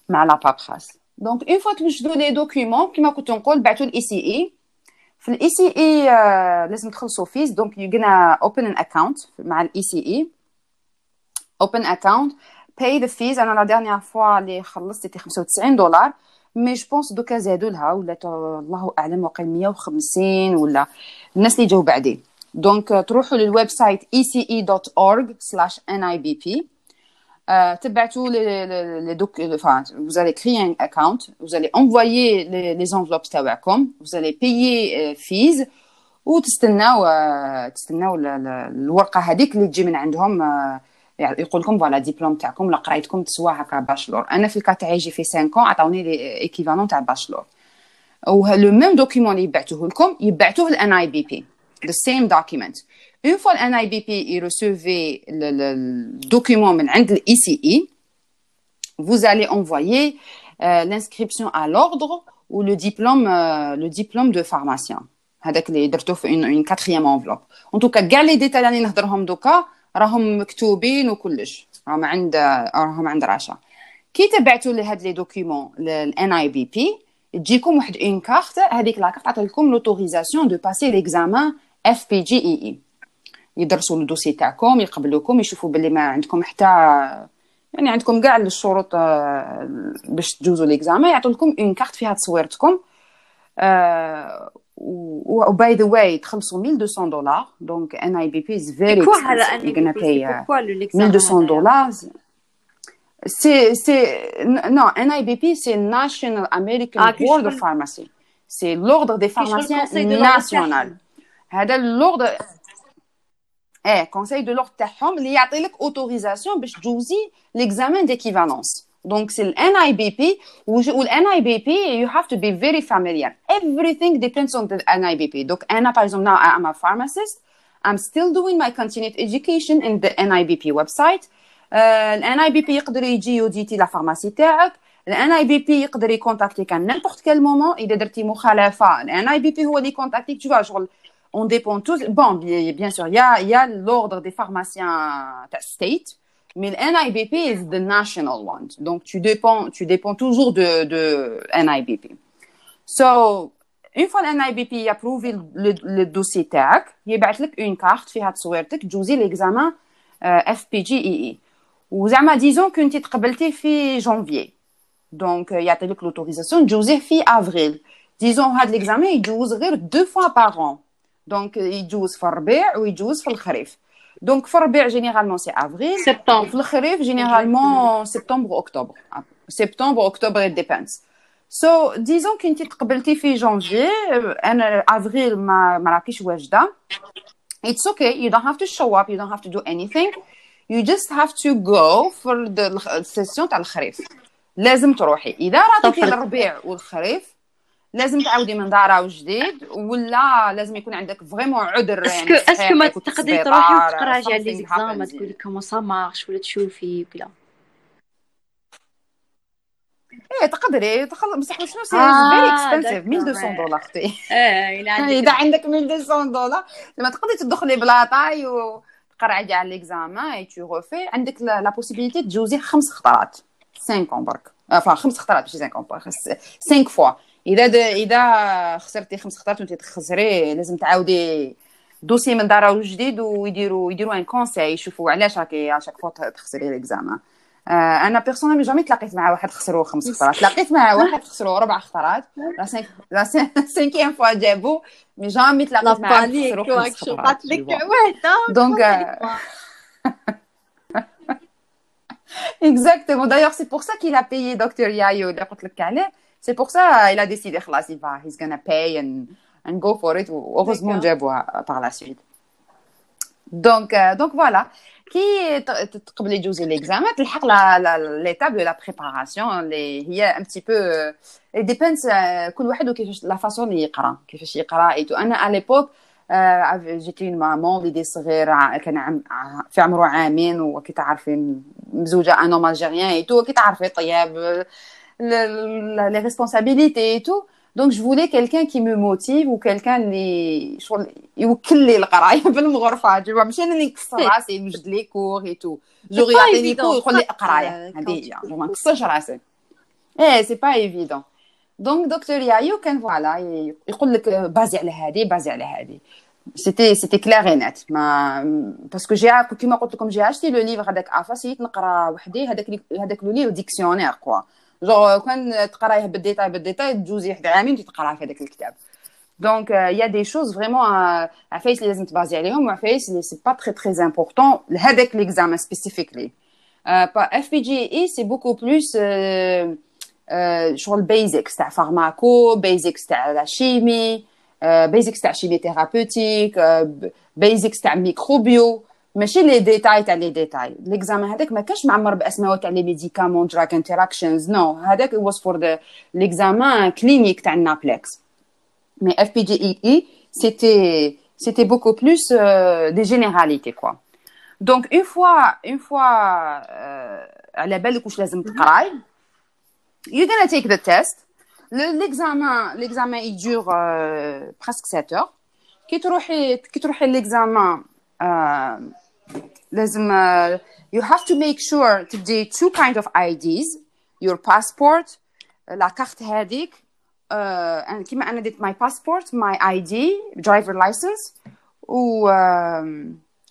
مع la paperasse donc une fois توجدوا les documents كيما كنت نقول بعثوا ال ECE في ال ECE لازم تخلصوا fees donc you gonna open an account مع ال ECE open account pay the fees أنا la dernière fois اللي خلصت 95 دولار mais je pense دوكا زادوا لها ولا الله اعلم وقيل 150 ولا الناس اللي جاوا بعدين donc تروحوا لل website ece.org/nabp Euh, les, enfin, vous allez créer un account, vous allez envoyer les, les enveloppes تاعكم, vous allez payer fees وتستناو تستناو الورقه هذيك اللي تجي من عندهم يقول لكم voilà diplôme تاعكم ولا قرايتكم تسوى هكا bachelor أنا في ال cas تاعي j'ai fait 5 ans عطاوني l'équivalent تاع bachelor و le même document اللي يبعثوه لكم يبعثوه لل NABP the same document. Une fois le NIBP il recevait le, le, document من عند l'ICI, vous allez envoyer euh, l'inscription à l'ordre ou le diplôme, euh, le diplôme de pharmacien. هذاك اللي درتو في une, une quatrième enveloppe. En tout cas, كاع لي ديتاي اللي نهضرهم دوكا راهم مكتوبين وكلش راهم عند راهم عند راشا. كي تبعتوا لي هاد لي دوكيومون للان اي بي بي تجيكم واحد اون كارت هذيك لا كارت تعطي لكم لوتوريزاسيون دو باسي ليكزامان اف بي جي اي اي يدرسوا ال dossier تاعكم يقبلوكم يشوفوا باللي ما عندكم حتى يعني عندكم كاع الشروط باش تجوزوا l'examen يعطوا لكم une carte فيها تصويرتكم. و by the way تخلصوا 1200 دولار. donc NABP is very expensive gonna pay 1200 دولار c'est c'est non NABP c'est National American ah, Board of Pharmacy. C'est l'ordre des pharmaciens national. هذا l'ordre ايه كونساي دو لورد تاعهم اللي يعطي لك اوتوريزاسيون باش تجوزي ليكزامان ديكيفالونس دونك سي الان اي بي بي والان اي بي بي يو هاف تو بي فيري فاميليار everything depends on the NIBP donc انا par exemple now I'm a pharmacist I'm still doing my continued education in the NIBP website الان اي بي بي يقدر يجي يوديتي لا فارماسي تاعك الان اي بي بي يقدر يكونتاكتيك عن نيمبورت كال مومون اذا درتي مخالفه الان اي بي بي هو اللي يكونتاكتيك تو شغل on dépend tous. Bon, bien sûr, il y a, y a l'ordre des pharmaciens state, mais le NIBP is the national one. Donc, tu dépends, tu dépends toujours de, de NIBP. So, une fois le NIBP a approuvé le, le dossier TAC, il y a une carte, فيها تصويرتك, تجوزي l'examen euh, FPGEE. وزعما ديزون كنتي تقبلتي في جونفي دونك يعطي لك لوتوريزاسيون تجوزيه في افريل ديزون هاد ليكزامان يجوز غير دو فوا باغ ان donc يجوز في الربيع ويجوز في الخريف donc في الربيع généralement c'est avril سبتمبر في الخريف généralement سبتمبر اكتوبر سبتمبر اكتوبر dépend ce disons كنتي تقبلتي في جونفي أنا افريل ما ما راكيش واجده okay you don't have to show up you don't have to do anything. You just have to go for the ال session تاع الخريف لازم تروحي. إذا راضيتي الربيع والخريف لازم تعاودي من دارها وجديد ولا لازم يكون عندك فريمون عذر يعني اسكو ما تقدري تروحي وتقراجعي لي زيكزام تقولي كومون سا مارش ولا تشوفي وكذا إيه تقدري. تخلص بصح شنو سي فيري اكسبنسيف 1200 دولار أختي. إيه <laughs> إذا عندك 1200 دولار لما تقدري تدخلي بلا طاي وتقرعي كاع ليكزامان اي تو روفي عندك لا بوسيبيليتي تجوزي خمس خطرات. 5 برك. enfin خمس خطرات ماشي 5 برك. 5 fois إذا إذا خسرتي خمس خطرات وأنت تخسري لازم تعاودي dossier من دار جديد ويديروا يديروا un conseil يشوفوا علاش راكي à chaque fois تخسري l'examen آه أنا personnel jamais تلاقيت مع واحد خسروا خمس خطرات تلاقيت مع واحد خسروا ربع خطرات la la cinquième fois <laughs> جابو mais jamais تلاقيت مع واحد خسروا خمس خطرات لك وحده donc Exactement. D'ailleurs, c'est pour ça qu'il a payé Dr. Yayo. C'est pour ça qu'il a décidé, il va, he's gonna pay and, and go for it. Heureusement, جابوها par la suite. Donc, euh, donc voilà. كي تقبلي تجوزي ليكزامان تلحق ليتاب دو لا بريباراسيون اللي هي ان بتي بو ديبينس كل واحد وكيفاش لا فاسون اللي يقرا كيفاش يقرا ايتو انا على ليبوك جيتي مامون وليدي صغير كان في عمره عامين وكي تعرفين مزوجه ان اوم الجيريان ايتو وكي تعرفي طياب لي ريسبونسابيلتي ايتو دونك جو فولي كيلكان كي مو موتيف وكيلكان اللي شغل يوكل القرايه بالمغرفه جو ماشي أنا اللي نكسر راسي نوجد لي كور اي تو جوغ يعطيني كور يقول لي قرايه هذه هي ما نكسرش راسي إيه سي با ايفيدون دونك دكتور يايو كان فوالا يقول لك بازي على هذه بازي على هذه c'était c'était clair net ما parce que j'ai كيما قلت لكم j'ai acheté le livre هذاك افاسيت نقرا وحدي هذاك هذاك le livre dictionnaire quoi genre كان تقرايه بالديتاي بالديتاي تجوزي واحد عامين تقرا في هذاك الكتاب donc y a des choses vraiment عفايس اللي لازم تبازي عليهم وعفايس اللي c'est pas très très important لهذاك l'examen specifically FPGEE c'est beaucoup plus شغل basics تاع pharmaco basics تاع la chimie بيزكس تاع شيمي ثيرابوتيك بيزكس تاع ميكروبيو ماشي لي ديتاي تاع لي ديتاي ليكزامان هذاك ما كانش معمر باسماء تاع لي ميديكامون دراك انتراكشنز نو هذاك واز فور ذا ليكزامان كلينيك تاع نابلكس مي اف بي جي اي اي سيتي سيتي بوكو بلوس دي جينيراليتي كوا دونك اون فوا اون فوا على بالك واش لازم تقراي you're gonna take the test l'examen l'examen il dure euh, presque 7 heures كي تروحي كي تروحي l'examen لازم uh, you have to make sure تدي two kind of IDs your passport لا كارت هذيك uh, كيما أنا ديت my passport my ID driver license و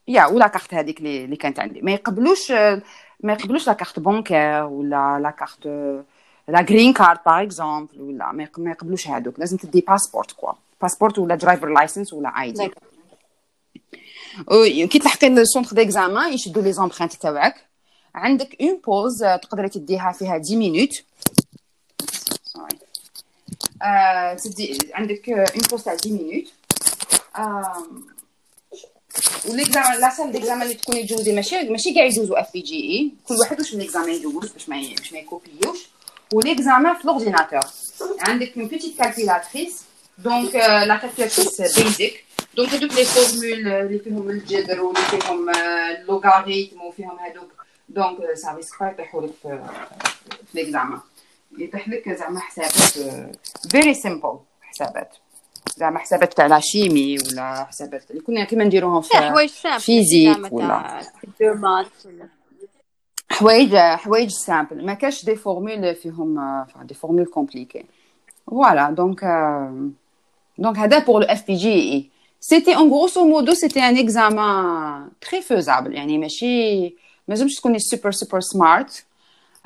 يا ولا كارت هذيك اللي اللي كانت عندي. ما يقبلوش ما يقبلوش la carte bancaire ولا la carte la green card par exemple ولا ما يقبلوش هذوك لازم تدي passeport quoi passeport ولا driver license ولا ID كي تلحقي للسونتر ديكزامان يشدوا لي زومبرانت تاعك عندك اون بوز تقدري تديها فيها 10 مينوت سوري تدي عندك اون بوز تاع 10 مينوت وليكزامان لا سال ديكزامان اللي تكوني تجوزي ماشي ماشي كاع يجوزوا اف بي جي اي كل واحد واش ليكزامان يجوز باش ما باش ما يكوبيوش وليكزامان في لورديناتور عندك اون بيتيت كالكيلاتريس دونك لا كالكيلاتريس بيزك دونك هذوك لي فورمول اللي فيهم الجذر واللي فيهم اللوغاريتم وفيهم هذوك دونك سا ريسك با يطيحوا لك في ليكزامان يطيح لك زعما حسابات فيري سيمبل حسابات زعما حسابات تاع la chimie ولا حسابات اللي كنا كيما نديروهم في physique ولا حوايج حوايج simples ما كاش des formules فيهم des formules compliquées voilà donc donc هذا pour le FPGEE سيتي ان غروسو مودو سيتي ان اكزامان تري فوزابل يعني ماشي ما لازمش تكوني سوبر سوبر سمارت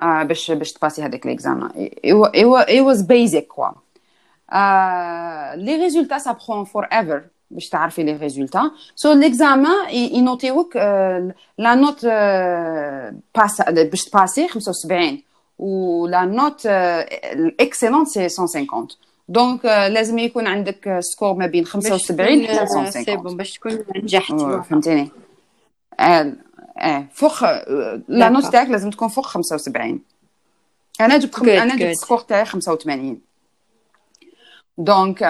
باش باش تباسي هذاك ليكزامان اي واز بيزك كوا لي ريزولتا سا برون فور ايفر باش تعرفي لي ريزولتا سو ليكزامان ينوتيوك لا نوت باس باش تباسي 75 و لا نوت الاكسلونت سي 150 دونك لازم يكون عندك score ما بين 75 حتى 150 c'est bon باش تكون نجحت فهمتيني. آه فوق la note تاعك لازم تكون فوق 75 أنا جبت خم... أنا جبت score تاعي 85 donc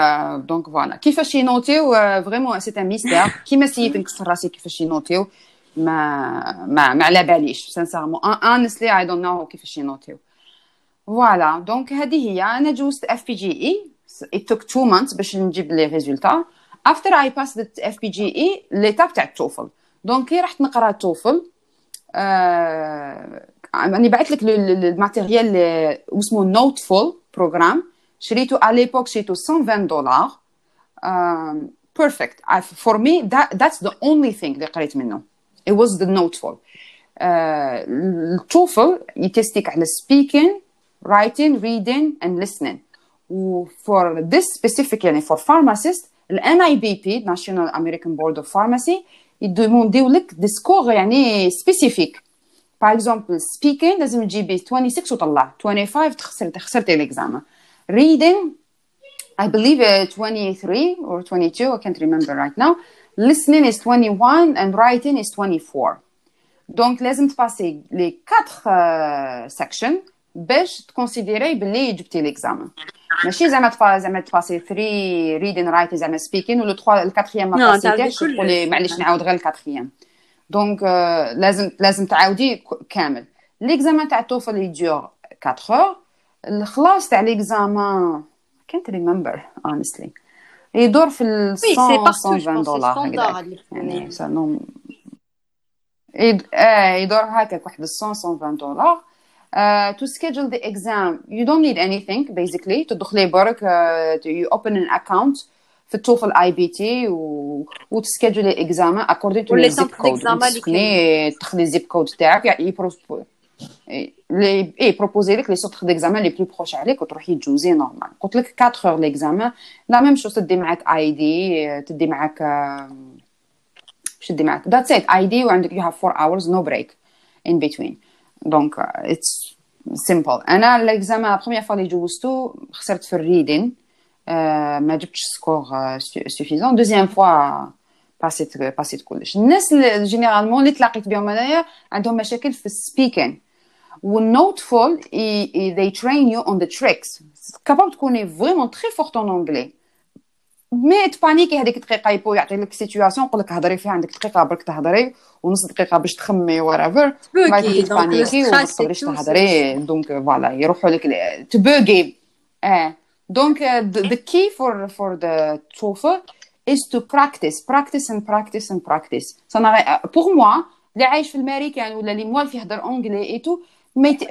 donc voilà كيفاش ينوتيو vraiment c'est un mystère كيما سيت نكسر راسي كيفاش ينوتيو ما ما ما على باليش sincèrement honestly I don't know كيفاش ينوتيو voilà donc هذه هي. أنا جوزت FPGEE it took two months باش نجيب les résultats after I passed the FPGEE l'étape تاع ال TOEFL donc كي رحت نقرأ ال TOEFL آه راني بعث لك ال material اسمه NoteFull program شريته على l'eBook شريته 120 دولار perfect for me that's the only thing اللي قريت منه. It was the NoteFull. آه ال TOEFL يتستيك على speaking. Writing reading and listening و for this specific يعني for pharmacist ال NABP National American Board of Pharmacy يدومونديو لك des scores يعني spécifiques par exemple speaking لازم تجيبي 26 وطلع 25 خسرت خسرتي ال examen reading I believe uh, 23 or 22 I can't remember right now listening is 21 and writing is 24 donc لازم تباسي les 4 sections باش تكونسيديري باللي جبتي l'examen ماشي زعما تفا زعما تباسي 3 reading writing زعما speaking ولا 3 ال quatrième ما باسيتيش تقولي معليش نعاود غير ال quatrième donc لازم لازم تعاودي كامل. l'examen تاع ال TOEFL يدور 4 heures الخلاص تاع ليكزامان كانت ريمبر honestly. يدور في ال 120 دولار يعني يدور هكاك واحد 120 دولار Uh, to schedule the exam, you don't need anything basically. تدخلي برك uh, you open an account في ال TOEFL iBT وتسكيدولي examen according to les zip codes تدخلي تاخذي ال zip code تاعك. يعني لي ايبروبوزي لك les centres d'examen les plus proches عليك وتروحي تجوزي normal قلت لك 4 heures l'examen لا ميم شوز تدي معاك اي دي تدي معاك باش تدي معاك؟ ذاتس ات اي دي وعندك يو هاف 4 اورز نو بريك ان بيتوين دونك اتس سيمبل انا ليكزامان لا بروميير فوا اللي جوزتو خسرت في الريدين ما جبتش سكور سوفيزون دوزيام فوا باسيت باسيت كلش الناس جينيرالمون اللي تلاقيت بهم انايا عندهم مشاكل في السبيكين والنوت فول they train you on the tricks كاباب تكوني فريمون تري فورت اون انجلي مي تبانيكي هذيك الدقيقة يبو يعطي لك سيتوياسيون يقول لك هضري فيها عندك دقيقة برك تهضري ونص دقيقة باش تخمي ورافر ما تبانيكي وما تقدريش تهضري. دونك فوالا يروحوا لك تبوغي آه دونك the key for for the TOEFL is to practice practice and practice and practice. صنع pour moi اللي عايش في الامريكان ولا اللي موالف يهضر اونجلي ايتو ما يت...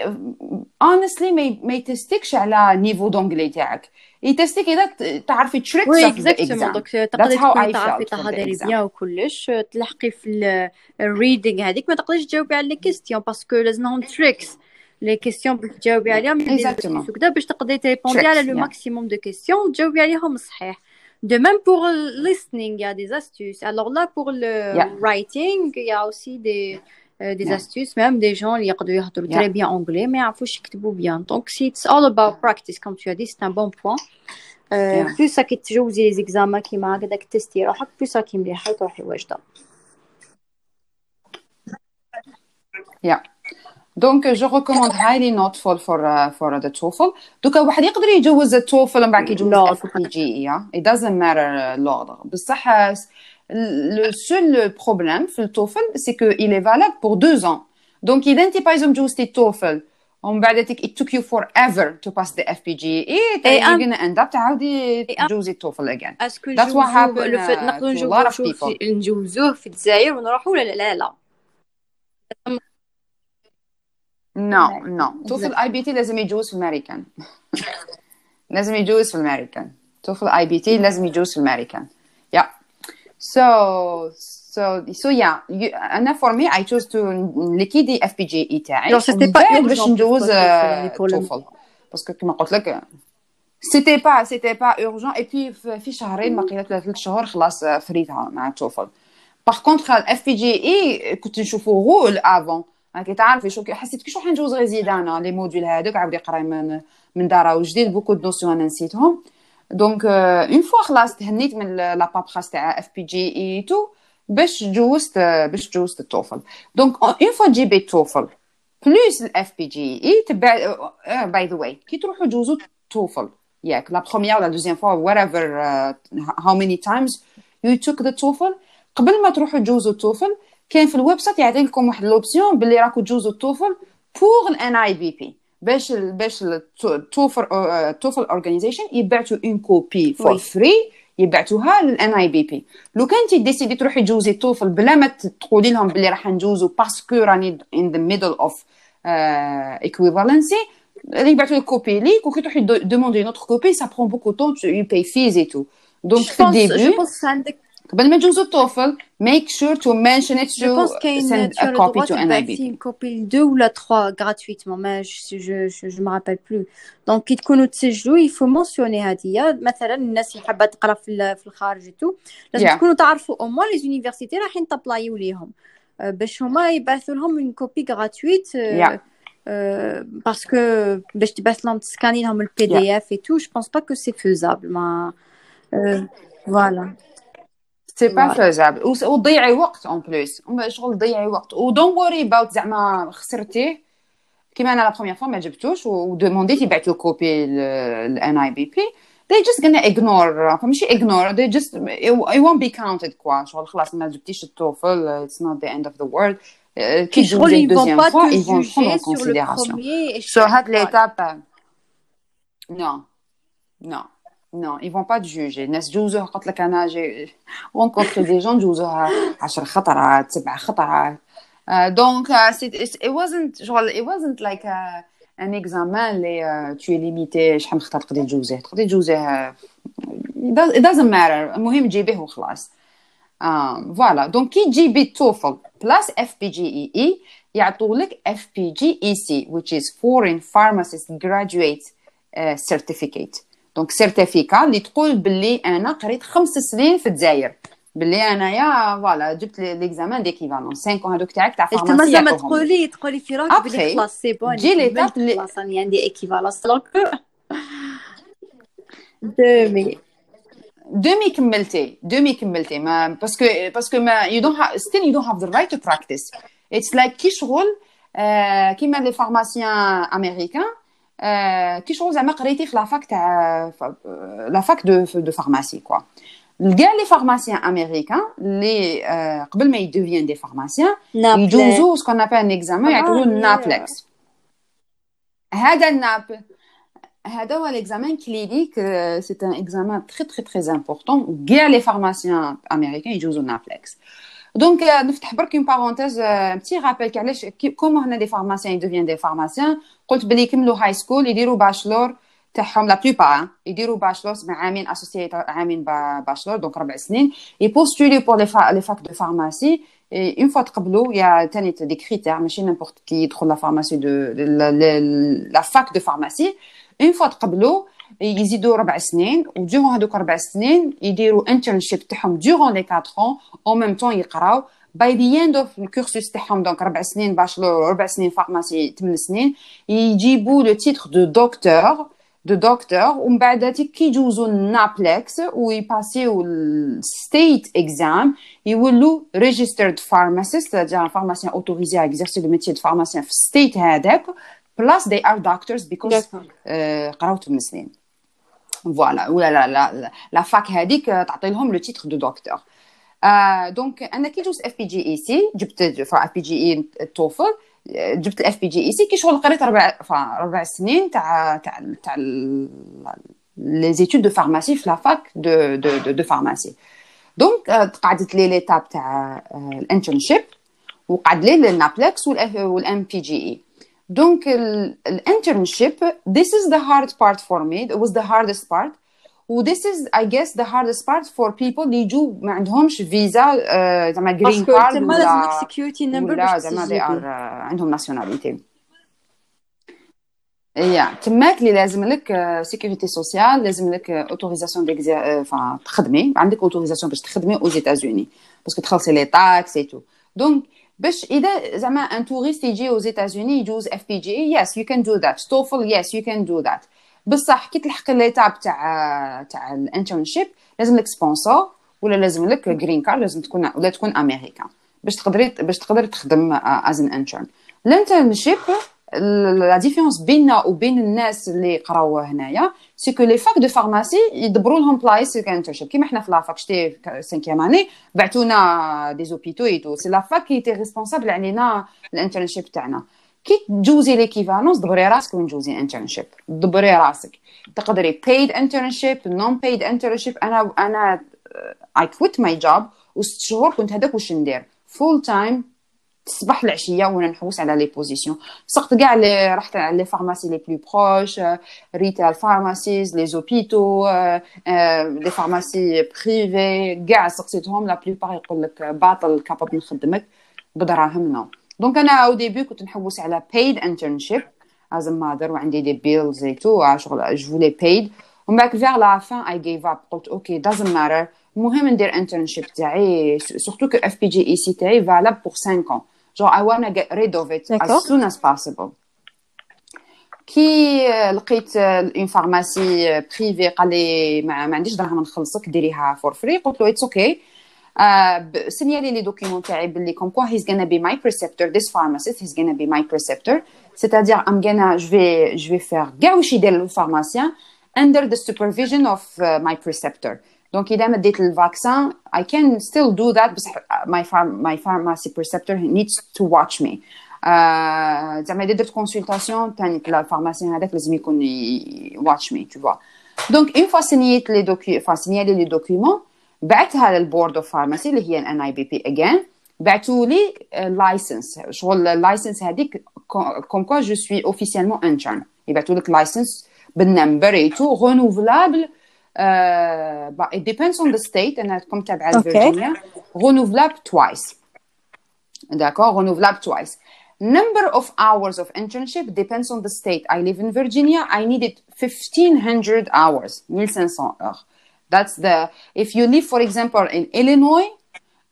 honestly ما ما يتستيكش على نيفو دونجلي تاعك يتستيك اذا تعرفي تريكس وي اكزاكتومون دونك تقدري تكوني تعرفي تهضري بيان وكلش تلحقي في الريدينغ هذيك ما تقدريش تجاوبي على لي كيستيون باسكو لازمهم تريكس لي كيستيون باش تجاوبي عليهم وكذا باش تقدري تريبوندي على لو ماكسيموم دو كيستيون وتجاوبي عليهم صحيح De même pour le listening, il y a des astuces. Alors là, pour le yeah. writing, il y a aussi des, euh, des yeah. astuces. Même des gens qui parlent yeah. très bien anglais, mais il faut écrire bien. Donc, it's all about practice, comme tu as dit, c'est un bon point. Euh, yeah. Plus ça qui تجوزي les examens qui m'a قدك تستي روحك plus ça qui مليحة تروحي واجدة. Yeah. دونك جو ريكوموند هايلي نوت فول فور فور ذا توفل دوكا واحد يقدر يجوز التوفل من بعد كيجوز الاف بي جي اي دازنت ماتر لوردر بصح لو سول بروبليم في التوفل سي كو il est valable pour deux ans دونك اذا انت بايزوم جوزتي التوفل ومن بعد it took you forever to pass the FPGA you're gonna end up تعاودي تجوزي التوفل again that's what happened uh, to a lot of people نجوزوه في الجزائر ونروحوا ولا لا لا نو نو توفل اي بي تي لازم يجوز في الامريكان لازم يجوز في الامريكان توفل اي بي تي لازم يجوز في الامريكان يا So so so yeah you, أنا for me I chose to جي اي تاعي سيتي با باش ندوز التوفل باسكو كيما قلت لك سيتي با سيتي با اورجون اي بي في شهرين ما قيلت ثلاث شهور خلاص فريتها مع التوفل باغ كونتخ الاف بي جي اي كنت نشوفو غول افون راكي تعرفي شو حسيت كي شو حنجوز غير زيد أنا لي موديل هذوك عاودي قراي من من دارا وجديد بوكو دو نوسيون أنا نسيتهم دونك اون فوا خلاص تهنيت من لا بابخاس تاع اف بي جي اي تو باش جوزت باش جوزت التوفل. دونك اون فوا تجيبي التوفل بلوس الاف بي جي اي تبع باي ذا واي كي تروحوا تجوزوا التوفل. ياك لا بروميير ولا دوزيام فوا whatever uh, how many times you took the TOEFL قبل ما تروحوا تجوزوا التوفل كاين في الويب سايت يعطي لكم واحد لوبسيون باللي راكو تجوزوا التوفل بوغ الان اي بي بي باش باش التوفل التوفل اورجانيزيشن يبعثوا اون كوبي فور فري يبعثوها للأن آي بي بي لو كنتي ديسيدي تروحي تجوزي التوفل بلا ما تقولي لهم بلي راح نجوزو باسكو راني ان ذا ميدل اوف ايكويفالنسي يبعثوا لك كوبي ليك وكي تروحي دوموندي نوتر كوبي سا برون بوكو طون تو باي فيز اي تو دونك في الديبي عندك قبل ما تجوزوا التوفل make sure to mention it to send a copy to NIB une copie 2 ou la 3 gratuitement mais je je je, je me rappelle plus donc كي تكونوا تسجلوا il faut mentionner هذه مثلا الناس اللي حابه تقرا في في الخارج تو لازم yeah. تكونوا تعرفوا او موان لي زونيفرسيتي رايحين تابلايو ليهم باش هما يبعثوا لهم اون كوبي غراتويت باسكو باش تبعث لهم تسكاني لهم البي دي اف اي تو جو بونس با كو سي فيزابل ما فوالا سي با فازابل وتضيعي وقت اون بليس شغل تضيعي وقت ودون وري باوت زعما خسرتيه كيما انا لا بروميير فوا ما جبتوش ودومونديت يبعثوا كوبي للان اي بي بي they just gonna ignore ماشي ignore they just it won't be counted كوا شغل خلاص ما جبتيش التوفل it's not the end of the world كي تجوزي دوزيام فوا ils vont prendre en considération so هاد l'étape non non non ils vont pas te juger الناس جوزوها قلت لك انا جي rencontré des gens جوزوها 10 خطرات سبع خطرات donc it wasn't it wasn't like a, un examen اللي tu es limité شحال من خطره تقدر تجوزيه تقدر تجوزيه it doesn't matter المهم تجيبيه وخلاص فوالا دونك كي تجيبي التوفل بلاس اف بي جي اي اي يعطوا لك اف بي جي اي سي which is foreign pharmacist graduate uh, certificate دونك سيرتيفيكا اللي تقول باللي أنا قريت خمس سنين في الجزائر. باللي أنايا voilà جبت l'examen d'équivalence 5 هذوك تاعك تاع pharmacie تما تقولي تقولي في روحك بلي خلاص c'est bon j'ai l'étape اللي خلاص راني عندي équivalence donc demi demi كملتي demi كملتي. mais parce que parce que mais you don't still you don't have the right to practice it's like كي شغل كيما لي فارماسيان امريكان كي شغل زعما قريتي في لافاك تاع لافاك دو دو فارماسي كوا كاع لي فارماسيان امريكان اللي قبل ما يدوفيان دي فارماسيان يجوزو سكون ابل ان اكزامان يعطيو نابلكس هذا الناب هذا هو ليكزامان كلينيك سي ان اكزامان تري تري تري امبورطون كاع لي فارماسيان امريكان يجوزو نابلكس دونك نفتح برك اون بارونتيز بتي رابيل علاش كومو هنا دي فارماسيان يدوفيان دي فارماسيان قلت بلي يكملوا هاي سكول يديروا باشلور تاعهم لا بلوبار يديروا باشلور مع عامين اسوسيي عامين باشلور دونك ربع سنين يبوستولي بور لي لي فاك دو فارماسي اون فوا تقبلوا يا تاني دي كريتير ماشي نيمبورت كي يدخل لا فارماسي دو لا فاك دو فارماسي اون فوا تقبلوا يزيدوا ربع سنين ودورون هذوك ربع سنين يديروا انترنشيب تاعهم دورون لي 4 اون او ميم طون يقراو باي دي اند اوف الكورسوس تاعهم دونك ربع سنين باشلور ربع سنين فارماسي 8 سنين يجيبوا لو تيتر دو دكتور دو دكتور ومن بعد كي يجوزوا النابلكس ويباسيو الستيت اكزام يولوا ريجسترد فارماسيست جا فارماسيان اوتوريزي اكزيرسي لو ميتي دو فارماسيان في الستيت هذاك بلس دي ار دكتورز بيكوز قراو 8 سنين فوالا ولا لا لا لا فاك هذيك تعطي لهم لو تيتر دو دكتور دونك أنا كي جوز اف بي جي اي سي جبت اف بي جي اي التوفل جبت الاف بي جي اي سي كي شغل قريت ربع ربع سنين تاع تاع تاع لي زيتود دو فارماسي في لافاك دو دو دو فارماسي دونك قعدت لي ليتاب تاع الانترنشيب وقعد لي النابلكس والام بي جي اي donc ال internship this is the hard part for me. It was the hardest part. و this is I guess the hardest part for people. اللي يجوا ما عندهمش فيزا زعما green card تما لازم security number ولا زعما they are عندهم nationalité يا تماك اللي لازم لك sécurité sociale لازم لك autorisation ديكزي تخدمي عندك autorisation باش تخدمي aux États-Unis parce que تخلصي les taxes et tout donc باش إذا زعما un touriste يجي aux États-Unis يجوز FPGEE yes you can do that TOEFL yes you can do that بصح كي تلحق l'étape تاع تاع ال internship لازم لك sponsor ولا لازم لك green card لازم تكون ولا تكون أمريكان. باش تقدري باش تقدر تخدم as an intern ال internship la différence بيننا وبين الناس اللي قراو هنايا c'est que les facs de pharmacie يدبروا لهم بلايص ك internship كيما حنا في la fac شتي cinquième année بعثونا des hôpitaux et tout c'est la fac qui était responsable علينا ال internship تاعنا. كي تجوزي l'équivalence دبري راسك وين تجوزي internship دبري راسك. تقدري paid internship non paid internship. أنا أنا I quit my job وست شهور كنت هذاك واش ندير؟ full time الصباح العشيه وانا نحوس على لي بوزيسيون سقت كاع لي رحت على لي فارماسي لي بلو بروش ريتيل فارماسيز لي زوبيتو لي فارماسي بريفي كاع سقسيتهم لا بلوبار يقول لك باطل كابابل نخدمك بدراهم نو دونك انا او ديبي كنت نحوس على paid internship as a mother وعندي دي بيلز اي تو شغل جو فولي paid ومن بعد فيغ لا فان اي جيف اب قلت اوكي doesn't matter المهم ندير انترنشيب تاعي سورتو كو اف بي جي اي سي تاعي فالاب بور 5 ans Genre I wanna get rid of it as soon as possible. كي لقيت une pharmacie privée قال لي ما, عنديش دراهم نخلصك ديريها for free قلت له it's okay سينيالي les documents تاعي باللي comme quoi he's gonna be my preceptor this pharmacist he's gonna be my preceptor c'est-à-dire I'm gonna je vais je vais faire كاع واش يدير ال pharmacien the supervision of uh, my preceptor. donc اذا ما ديت ال vaccin I can still do that بس my pharm my pharmacy preceptor needs to watch me. زعما اذا درت consultation ثاني ال pharmacien هذاك لازم يكون watch me tu vois. donc une fois سينيت les docu فا سينيالي les documents بعتها لل board of pharmacy اللي هي ال NABP again بعثوا لي license شغل ال license هذيك comme quoi je suis officiellement interne يبعثوا لك license بال number et tout رونوفلابل it depends on the state انا كم تابعه فيرجينيا renouvelable twice d'accord renouvelable twice number of hours of internship depends on the state I live in Virginia I needed 1500 hours 1500 heures that's the if you live for example in Illinois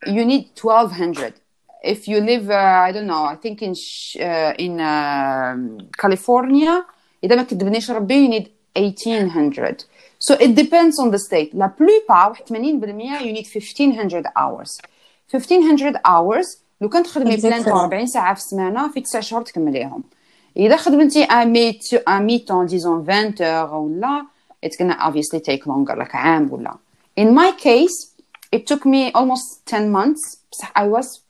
you need 1200 if you live uh, I don't know I think in uh, in uh, California إذا ما كتبنيش ربي you need 1800 so it depends on the state la plupart 80% you need 1500 hours 1500 hours لو كنت تخدمي بلان 40 ساعه في السمانه في 9 شهور تكمليهم اذا خدمتي ا ميت ا ميتون ديزون 20 اور ولا it's gonna obviously take longer like عام ولا in my case it took me almost 10 months I was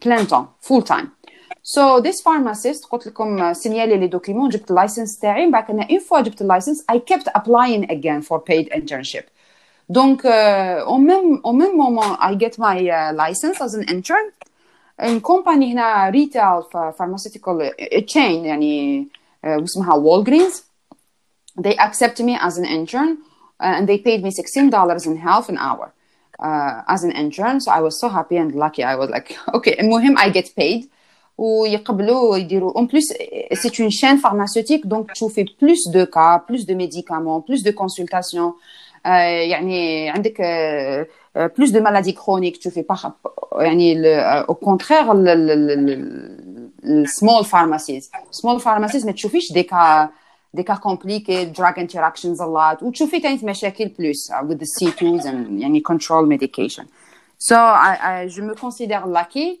plein temps full time so this pharmacist قلت لكم سينيالي لي دوكيمون جبت اللايسنس تاعي من بعد انا اون فوا جبت اللايسنس I kept applying again for paid internship donc uh, au même au même moment I get my uh, license as an intern in company هنا retail pharmaceutical chain يعني uh, اسمها Walgreens they accept me as an intern uh, and they paid me $16 and half an hour uh, as an intern so I was so happy and lucky I was like okay المهم I get paid ويقبلوا يديروا en plus c'est une chaîne pharmaceutique donc تشوفي plus de cas plus de médicaments plus de consultations euh, يعني عندك euh, plus de maladies chroniques تشوفي pas يعني le, au contraire small pharmacies small pharmacies ما تشوفيش دي cas des cas compliqués drug interactions a lot وتشوفي تاني مشاكل plus with the C2s and يعني control medication so I, I, je me considère lucky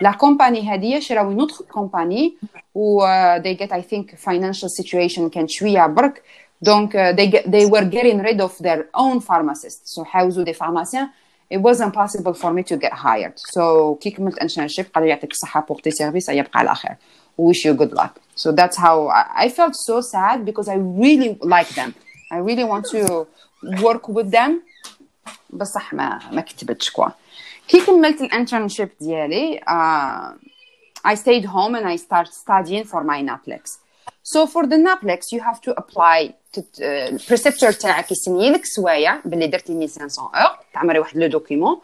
لا كومباني هذه شراو نوتر كومباني و they get I think financial situation كان شويه برك دونك uh, they get, they were getting rid of their own pharmacists so حاوزوا دي pharmaciens it was impossible for me to get hired so كي كملت internship قالوا يعطيك الصحة pour tes services يبقى على خير wish you good luck so that's how I, I felt so sad because I really like them I really want to work with them بصح ما ما كتبتش كوا كي كملت ال internship ديالي I stayed home and I started studying for my NAPLEX so for the NAPLEX you have to apply ال preceptor تاعك يسني لك سوايع باللي درتي 1500 heures تعمري واحد le document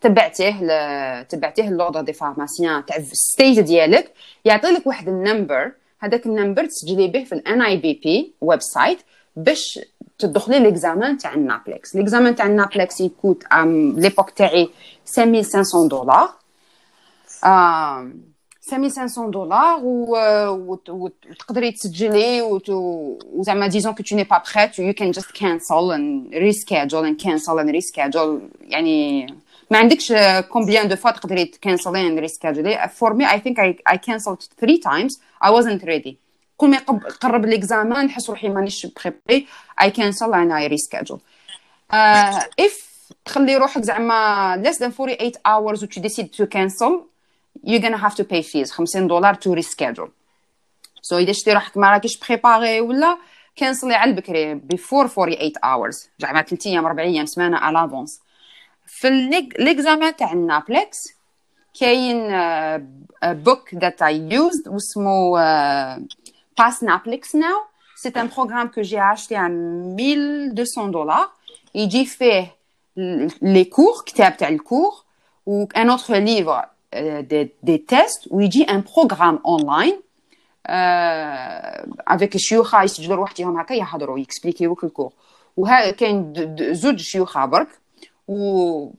تبعتيه ل... تبعتيه l'ordre des pharmaciens تاع ال stage ديالك يعطي لك واحد ال number هذاك ال number تسجلي به في ال NABP website باش تدخلي l'examen تاع ال NAPLEX l'examen تاع ال NAPLEX يكوت l'époque تاعي 5500 دولار 5500 دولار وتقدري تسجلي وزعما disons que tu n'es pas prête you can just cancel and reschedule and cancel and reschedule يعني ما عندكش combien de fois تقدري تكانسلي and ريسكيدجولي for me I think I canceled 3 times I wasn't ready كل ما يقرب l'examen نحس روحي مانيش préparée I cancel and I reschedule if تخلي روحك زعما less than 48 hours و tu décides to cancel you're gonna have to pay fees 50 دولار to reschedule. So إذا شتي روحك ما راكيش préparée ولا كانسلي على البكري before 48 hours. زعما 3 أيام 4 أيام سمانه على l'avance في l'examen تاع ال NAPLEX كاين بوك ذات اي يوزد واسمه باس نابلكس ناو سي ان بروغرام كو جي اشتي ع 1200 دولار يجي فيه لي كور كتاب تاع الكور و ان اوتر ليفر Euh, des, des, tests où il dit un programme online avec الشيوخ يسجلوا روحتهم هكا يحضروا يكسبليكيوك الكور وها كاين زوج شيوخ برك و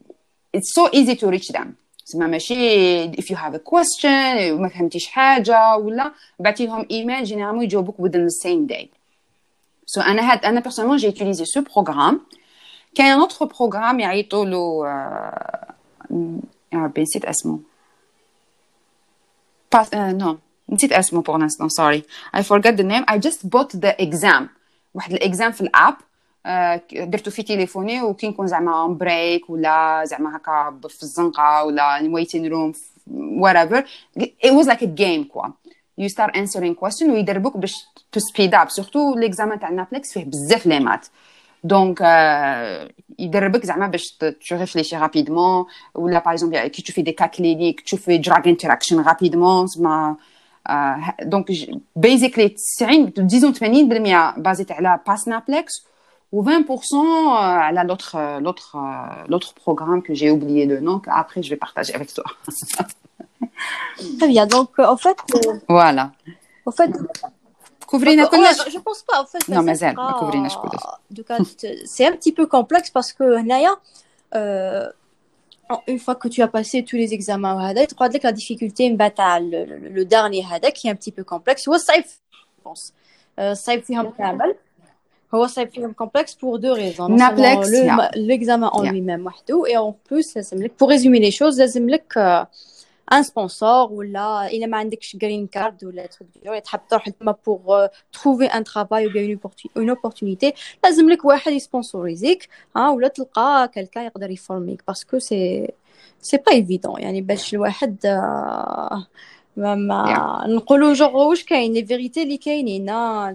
it's so easy to reach them زعما ماشي if you have a question ما فهمتيش حاجة ولا بعتي لهم email généralement يجاوبوك within the same day. so so أنا هاد أنا personnellement j'ai utilisé ce programme كاين autres programmes يعيطوا له يا ربي نسيت اسمه uh, no نسيت اسمه pour l'instant sorry. I forgot the name. I just bought the exam. واحد ال exam في ال app درتو في تليفوني وكي نكون زعما on break ولا زعما هكا في الزنقة ولا waiting room whatever. It was like a game quoi you start answering question ويدربوك باش to speed up. Surtout l'examen تاع NAPLEX فيه بزاف les maths donc يدربك زعما باش تريفليشي rapidement ولا par exemple كي تشوفي des cas cliniques تشوفي drug interaction rapidement زعما دونك بيزيكلي 90 ديزون 80% بازيت على باسنابلكس ou 20% على l'autre l'autre l'autre programme que j'ai oublié le nom après je vais partager avec toi. Très bien. Donc en fait voilà. En fait كوفرينا كلش جو بونس با فاش نو مازال ما كوفريناش كلش دوكا سي ان بتي بو كومبلكس باسكو هنايا une fois que tu as passé tous les examens وهذا تقعد لك لا ديفيكولتي من بعد تاع لو دارني هذاك كي ان بتي بو كومبلكس هو الصعيب بونس الصعيب فيهم كامل هو صعيب فيهم كومبلكس بور دو ريزون نابلكس ليكزامان اون لوي ميم وحده اي اون بلوس لازم لك بور ريزومي لي شوز لازم لك ان سبونسور ولا الا ما عندكش جرين كارد ولا تروك دو تحب تروح تما بوغ تروفي ان ترافاي ولا اون اوبورتونيتي لازم لك واحد يسبونسوريزيك ها ولا تلقى كالكا يقدر يفورميك باسكو سي سي با ايفيدون يعني باش الواحد ما, ما نقولوا جوغ واش كاين les vérités اللي كاينين.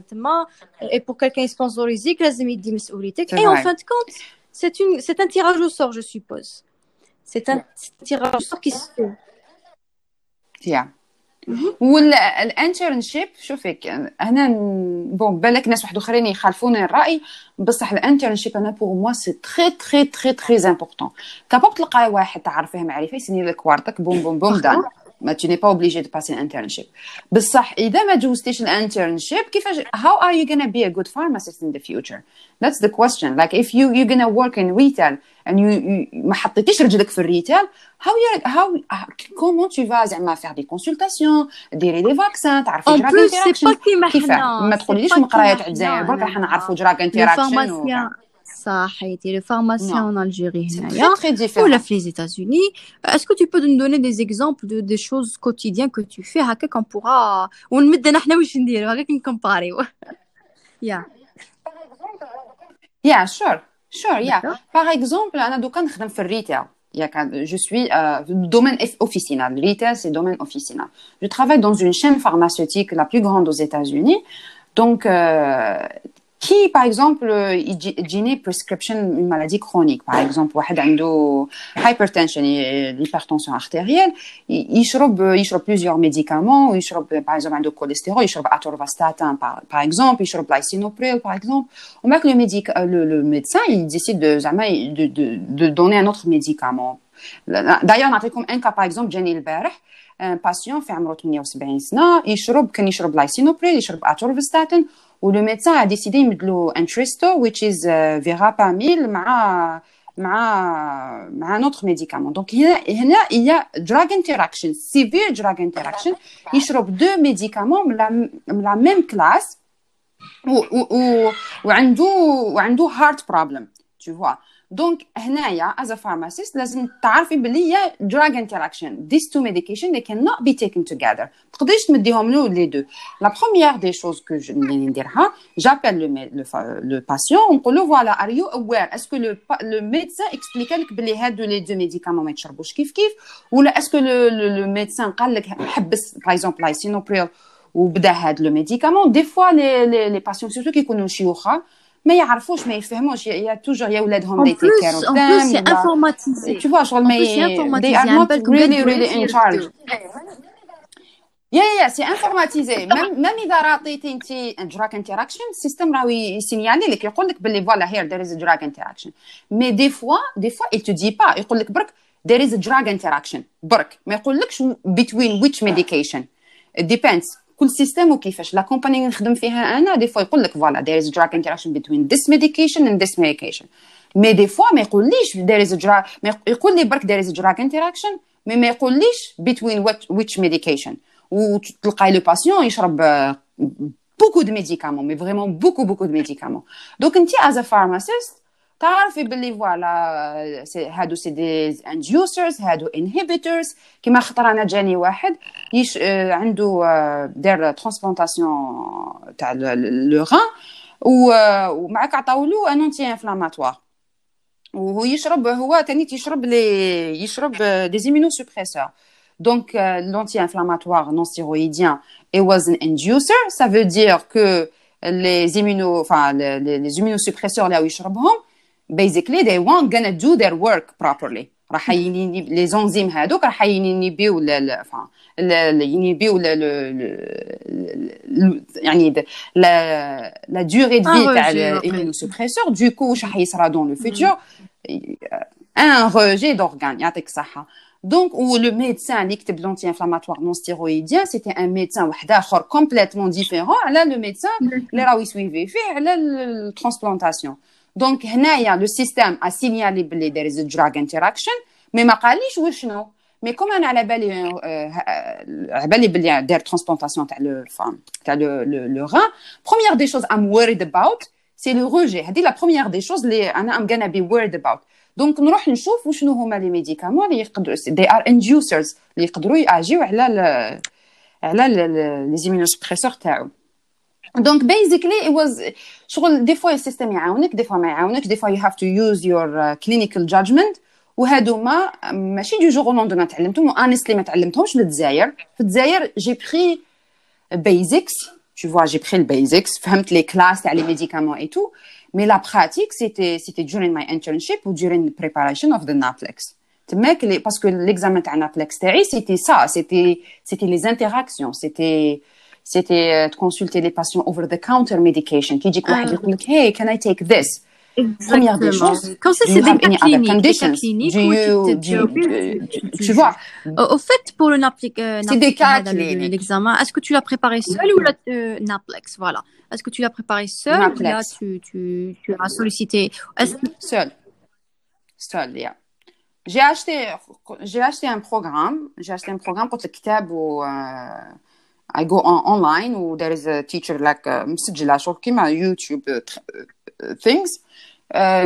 تما et pour quelqu'un يسبونسوريزيك لازم يدي مسؤوليتك. et en fin de compte c'est un c'est un tirage au sort je suppose c'est un tirage au sort qui c'est yeah. وال internship شوفك هنا bon بالك ناس واحد آخرين يخالفوني الرأي بصح ال internship أنا pour moi c'est très très très très important كابوك تلقاي واحد تعرفيه معرفة يسني لك ورقتك بوم بوم بوم donc mais tu n'es pas obligé de passer internship بصح إذا ما جوزتيش ال internship كيفاش؟ how are you gonna be a good pharmacist in the future that's the question like if you you gonna work in retail and you ما حطيتيش رجلك في ال retail how how comment tu vas زعما faire des consultations ديري des vaccins تعرفي drug interaction كيفاش؟ ما تقوليليش مقرايات عزايز برك راح نعرفوا drug interaction صحيتي لو فارماسيون en Algérie هنايا ولا في les États-Unis est-ce que tu peux nous donner des exemples de des choses quotidiennes que tu fais هكاك on pourra ونمد احنا واش نديروا هكاك نكومباريو يا يا شور Sure, yeah. Par exemple, انا دوكا نخدم في الريتيل je suis euh, domaine officinal. Retail, c'est domaine officinal. Je travaille dans une chaîne pharmaceutique la plus grande aux États-Unis. Donc, euh, qui, par exemple, une prescription une maladie chronique, par exemple, واحد عنده hypertension, l'hypertension artérielle, il يشرب يشرب plusieurs médicaments, يشرب par exemple عنده cholestérol, يشرب atorvastatin par, par exemple, يشرب lisinopril par exemple. On voit que le, médic, le, le médecin, il décide de, de, de, de donner un autre médicament. D'ailleurs, نعطيكم un cas par exemple جاني البارح un patient في عمره 78 سنه يشرب كان يشرب لايسينوبريل يشرب اتورفستاتين où le médecin a décidé de un Tristo, which is uh, verapamil, مع مع مع un autre médicament. Donc هنا هنا il y a drug interaction, severe drug interaction. يشرب deux médicaments من la, la même classe و, و, وعنده وعنده heart problem, tu vois. دونك هنايا as a pharmacist لازم تعرفي بلي هي drug interaction these two medication they cannot be taken together تقدريش تمديهم له لي دو لا بروميير دي شوز كو اللي نديرها جابيل لو لو باسيون ونقول له فوالا ار يو اوير اسكو لو لو ميدسان اكسبليك لك بلي هادو لي دو ميديكامون ما يتشربوش كيف كيف ولا اسكو لو ميدسان قال لك حبس باغ اكزومبل لايسينوبريل وبدا هاد لو ميديكامون دي فوا لي لي باسيون سورتو كيكونوا شيوخه ما يعرفوش ما يفهموش y a toujours y a ولادهم des En plus, c'est informatisé. Tu vois, شغل ما they are not really really in charge. y a y a c'est informatisé même اذا راطيتي انت drug interaction ال system راهو يسينيالي لك يقول لك باللي voilà here there is drug interaction mais des fois des fois il te dit pas. يقول لك برك there is a drug interaction. برك ما يقولكش between which medication? It depends. كل system وكيفاش. la compagnie نخدم فيها أنا des fois يقول لك voilà is a drug interaction between this medication and this medication. mais des fois ما يقوليش is a drug يقول لي برك is a drug interaction mais ما يقوليش what, which medication. وتلقاي le patient يشرب beaucoup de médicaments mais vraiment beaucoup beaucoup de médicaments donc انت as a pharmacist تعرفي باللي فوالا هادو سي دي انديوسرز هادو انهبيتورز كيما خطر انا جاني واحد يش عنده دار ترانسبلانتاسيون تاع لو غان ومعك عطاولو ان انتي انفلاماتوار وهو يشرب هو تاني يشرب لي يشرب دي زيمينو سوبريسور Donc, euh, l'anti-inflammatoire non stéroïdien it was an inducer. Ça veut dire que les immuno, enfin, les, les, les immunosuppresseurs là où ils basically they weren't gonna do their work properly راح لي زونزيم هذوك راح ينيبيو ينيبيو يعني لا لا دوري دو في تاع الامينوسوبريسور دوكو واش راح يصرى دون لو فيتور ان روجي دورغان يعطيك الصحه دونك ولو ميدسان اللي كتب لونتي انفلاماتوار نون ستيرويديان سيتي ان ميدسان واحد اخر كومبليتمون ديفيرون على لو ميدسان اللي راهو يسويفي فيه على الترانسبلانتاسيون دونك هنايا لو سيستيم ا سينيالي بلي دير از دراج انتراكشن مي ما قاليش وشنو مي كوم انا على بالي على بالي بلي دار ترانسبلانتاسيون تاع لو فام تاع لو لو غان بروميير دي شوز ام وريد اباوت سي لو روجي هذه لا بروميير دي شوز اللي انا ام غانا بي وريد اباوت دونك نروح نشوف وشنو هما لي ميديكامون اللي يقدروا دي ار انديوسرز اللي يقدروا ياجيو على على لي زيمينوسبريسور تاعو دونك بيزيكلي it was شغل دي فوا السيستم يعاونك دي فوا ما يعاونكش دي فوا you have to use your uh, clinical judgment وهادوما ماشي دو جور او لوندومان تعلمتهم وانستلي ما تعلمتهمش في الجزائر في الجزائر جي بري بيزكس tu vois j'ai pris le basics فهمت les classes تاع les médicaments et tout mais la pratique c'était c'était during my internship ou during the preparation of the NAPLEX تماك parce que l'examen تاع NAPLEX تاعي c'était ça c'était c'était les interactions c'était c'était de consulter les patients over the counter medication qui dit quoi? Hey can I take this? Première des choses, quand c'est des cas cliniques, des cas cliniques, tu vois? Au fait, pour le c'est des cas l'examen, est-ce que tu l'as préparé seul ou le Naplex, voilà. Est-ce que tu l'as préparé seul ou là tu, tu, tu as sollicité? Seul. Seul, yeah. J'ai acheté, j'ai acheté un programme, j'ai acheté un programme pour le kitab ou I go on online or there is a teacher like مسجلة شغل كيما يوتيوب things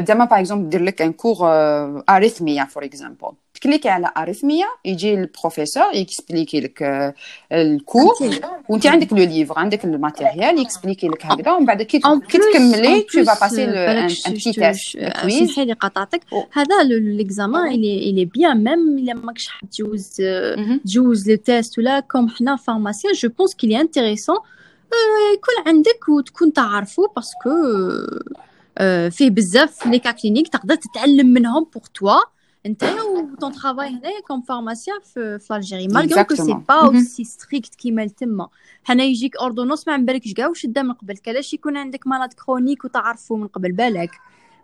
زعما par exemple دير لك un cours arrhythmia for example تكليكي على arrhythmia يجي البروفيسور يكسبليكي لك ال cours وانت عندك le livre عندك ال material يكسبليكي لك هكذا. ومن بعد كي تكملي tu vas passer un petit test quiz سمحي لي قطعتك هذا ليكزامان الي الي بيان ميم الا ماكش حاب تجوز تجوز le test ولا comme حنا pharmaciens je pense qu'il est intéressant يكون عندك وتكون تعرفو parce que فيه بزاف les cas cliniques تقدر تتعلم منهم pour toi انت و ton travail هنايا comme pharmacien في في Algérie malgré que c'est pas aussi strict كيما تما حنا يجيك ordonnance ما على بالكش كاع واش دا من قبل كلاش يكون عندك مرض chronique وتعرفو من قبل بالك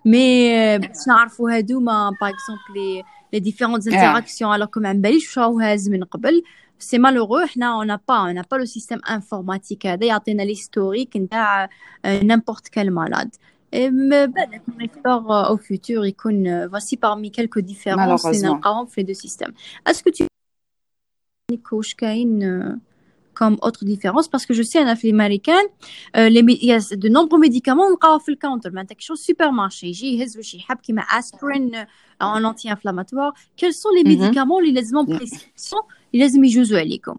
mais باش نعرفو هادوما par exemple les différentes interactions alors que على باليش واش راهو هاز من قبل c'est malheureux حنا on n'a pas on n'a pas le système informatique هذا يعطينا l'historique نتاع n'importe quel malade بالك نختار او فيتور يكون voici parmi quelques différences اللي نلقاهم في les deux systèmes est-ce que tu واش كاين comme autre différence parce que je sais en في الامريكان il y a de nombreux médicaments نلقاوها في الكاونتر معناتها كي شو سوبر مارشي يجي يهز واش يحب كيما اسبرين ان انتي انفلاماتوار quels sont les médicaments اللي لازمهم بريسكريبسيون اللي لازم يجوزوا عليكم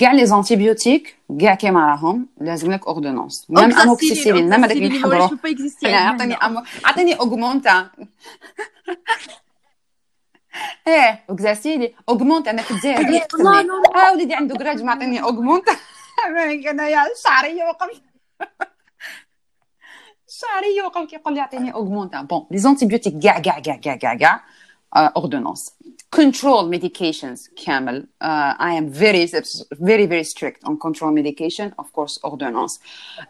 كاع لي زانتيبيوتيك كاع كيما راهم لازم لك اوردونونس ميم اموكسيسيلين ميم هذاك اللي نحضروا عطيني <laughs> عطيني اوغمونتا ايه اوكزاسيلي اوغمونتا انا في الجزائر اه وليدي عنده كراج ما عطيني اوغمونتا انايا شعري يوقف <laughs> شعري يوقف كيقول لي عطيني اوغمونتا بون لي زانتيبيوتيك كاع كاع كاع كاع كاع كاع اوردونونس control medications كامل uh, I am very very very strict on control medication of course ordonnance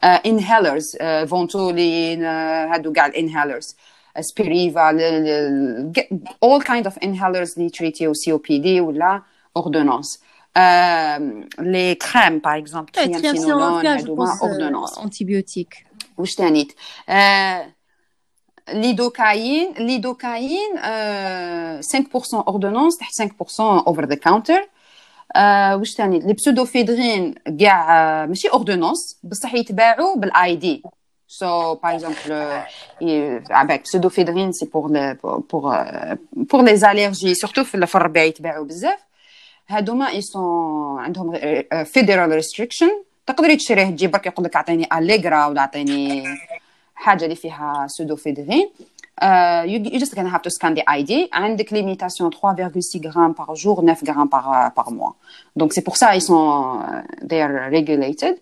uh, inhalers uh, Ventolin هادو كاع inhalers Spiriva all kind of inhalers اللي تريتيو COPD ولا ordonnance les crèmes par exemple triamcinolone هادو ordonnance antibiotiques واش تانيت lidocaïne euh, 5% ordonnance, 5% over the counter. واش ثاني les pseudoéphédrine كاع ماشي ordonnance بصح يتباعوا بال ID so par exemple على بالك pseudoéphédrine c'est pour pour pour les allergies surtout في الربيع يتباعوا بزاف. هادوما ils sont عندهم federal restriction تقدري تشريه تجي برك يقول لك أعطيني Allegra ولا أعطيني حاجه اللي فيها سودوفيدرين Uh, you, you just gonna have to scan the ID. عندك limitation 3,6 grammes par jour, 9 grammes par, par mois. Donc c'est pour ça ils sont they are regulated.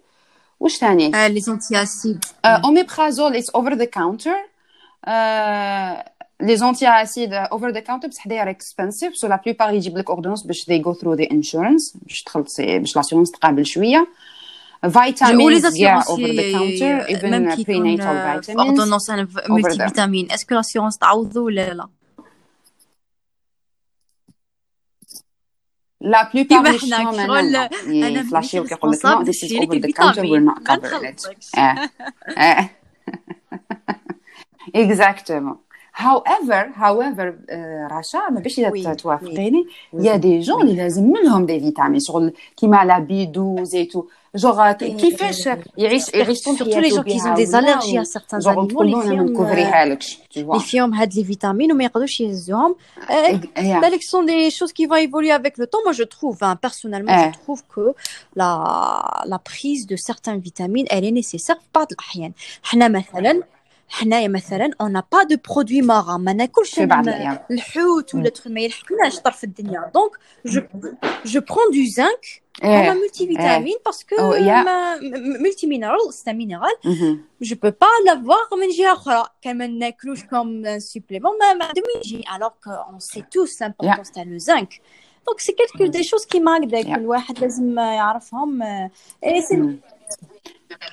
وش ثاني؟ uh, les antiacides. Uh, omeprazole is over the counter. Uh, les antiacides over the counter بصح they are expensive so la plupart يجيب لك ordonnance باش they go through the insurance باش تخلصي باش l'assurance تقابل شويه vitamins yeah, over the counter even prenatal vitamins ordonnance multivitamine est-ce que l'assurance تعوض ولا لا لا plupart des gens maintenant يفلاشي ويقول لك no this is over the counter we're not covering it <laughs> exactement however however رشا ما باش اذا توافقيني يا دي جون اللي لازم لهم دي فيتامين شغل كيما لا بي 12 تو جوغ كيفاش يعيش يعيش سورتو لي جون كي زون دي الرجي ا سارتان انيمون اللي فيهم نكوفريها لك اللي فيهم هاد لي فيتامين وما يقدروش يهزوهم بالك سون دي شوز كي فا ايفولي افيك لو طون مو جو تروف بيرسونيلمون جو تروف كو لا لا بريز دو سارتان فيتامين الي نيسيسير في بعض الاحيان حنا مثلا حنايا مثلا اون با دو برودوي مارا ما ناكلش الحوت ولا ما يلحقناش طرف الدنيا دونك جو جو برون دو زانك انا ملتي فيتامين باسكو ملتي مينرال ستا مينرال جو بو با لافوار من جهه اخرى كان ما ناكلوش كوم سوبليمون ما ما عندهم يجي الوغ كو اون سي توس امبورطونس تاع لو زانك دونك سي كيلكو دي شوز كيما هكذاك الواحد لازم يعرفهم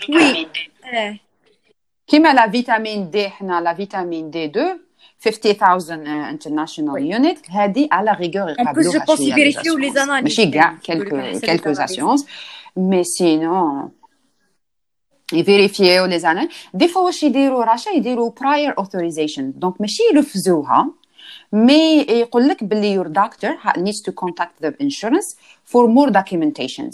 وي كيما لا فيتامين دي حنا لا فيتامين دي 2 50000 انترناشونال يونت هذه على ريغور يقابلوها شويه ماشي كاع كيلكو كيلكو اسيونس مي سينون يفيريفيو لي زانال دي فوا واش يديروا راشا يديروا براير اوثوريزيشن دونك ماشي يرفزوها مي يقول لك باللي your doctor needs to contact the insurance for more documentation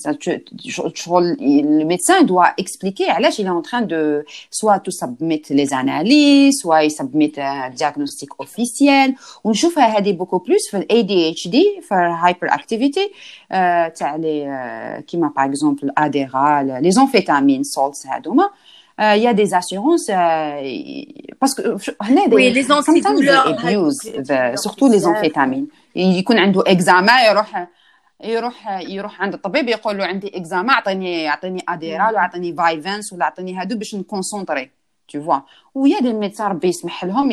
شغل الميدسان doit expliquer علاش il est en train de soit to submit les analyses soit un diagnostic officiel ونشوفها هذه beaucoup plus في ال ADHD في hyperactivity تاع لي كيما par exemple الاديرال les amphétamines salts هذوما il y a des assurances parce que oui, les abuse surtout les amphétamines. يكون عنده اكزاما يروح يروح يروح عند الطبيب يقول له عندي اكزاما اعطيني اعطيني Adderall واعطيني Vyvanse ولا اعطيني هادو باش نكونسونطري tu vois. و y a des médecins ربي يسمح لهم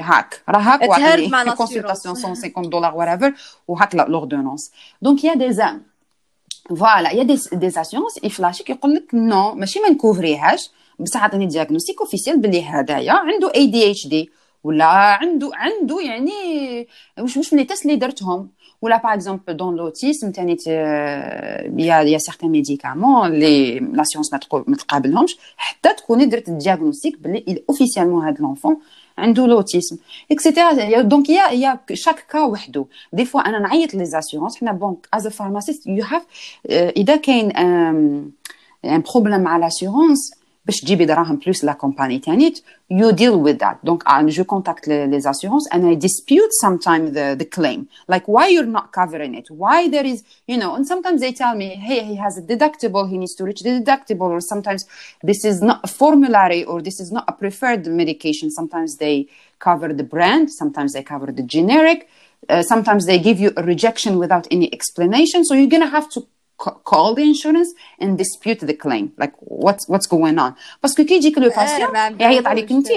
هاك راه هاك واحد consultation 150 دولار ورافر وهاك l'ordonnance donc y a des gens voilà y a des des assurances يفلاشيك يقول لك no ماشي ما نكوفريهاش بصح عطيني diagnostic officiel باللي هدايا عنده ADHD ولا عنده عنده يعني واش واش من لي اللي درتهم. ولا par exemple dans l'autisme ثاني y a y a certains médicaments les assurances ما تقابلهمش. حتى تكوني درت ال diagnostic باللي officiellement هاد l'enfant عنده l'autisme et cetera donc y a y a chaque cas وحده. des fois أنا نعيط les assurances حنا donc as pharmacist you have إذا كاين un problème مع l'assurance باش تجيبي دراهم بلوس لا كومباني تانيت you deal with that donc je contacte les, les assurances and I dispute sometimes the, the claim like why you're not covering it why there is you know and sometimes they tell me hey he has a deductible he needs to reach the deductible or sometimes this is not a formulary or this is not a preferred medication sometimes they cover the brand sometimes they cover the generic uh, sometimes they give you a rejection without any explanation so you're gonna have to call the insurance and dispute the claim. Like what's what's going on? parce que كي يجيك le patient يعيط عليك انت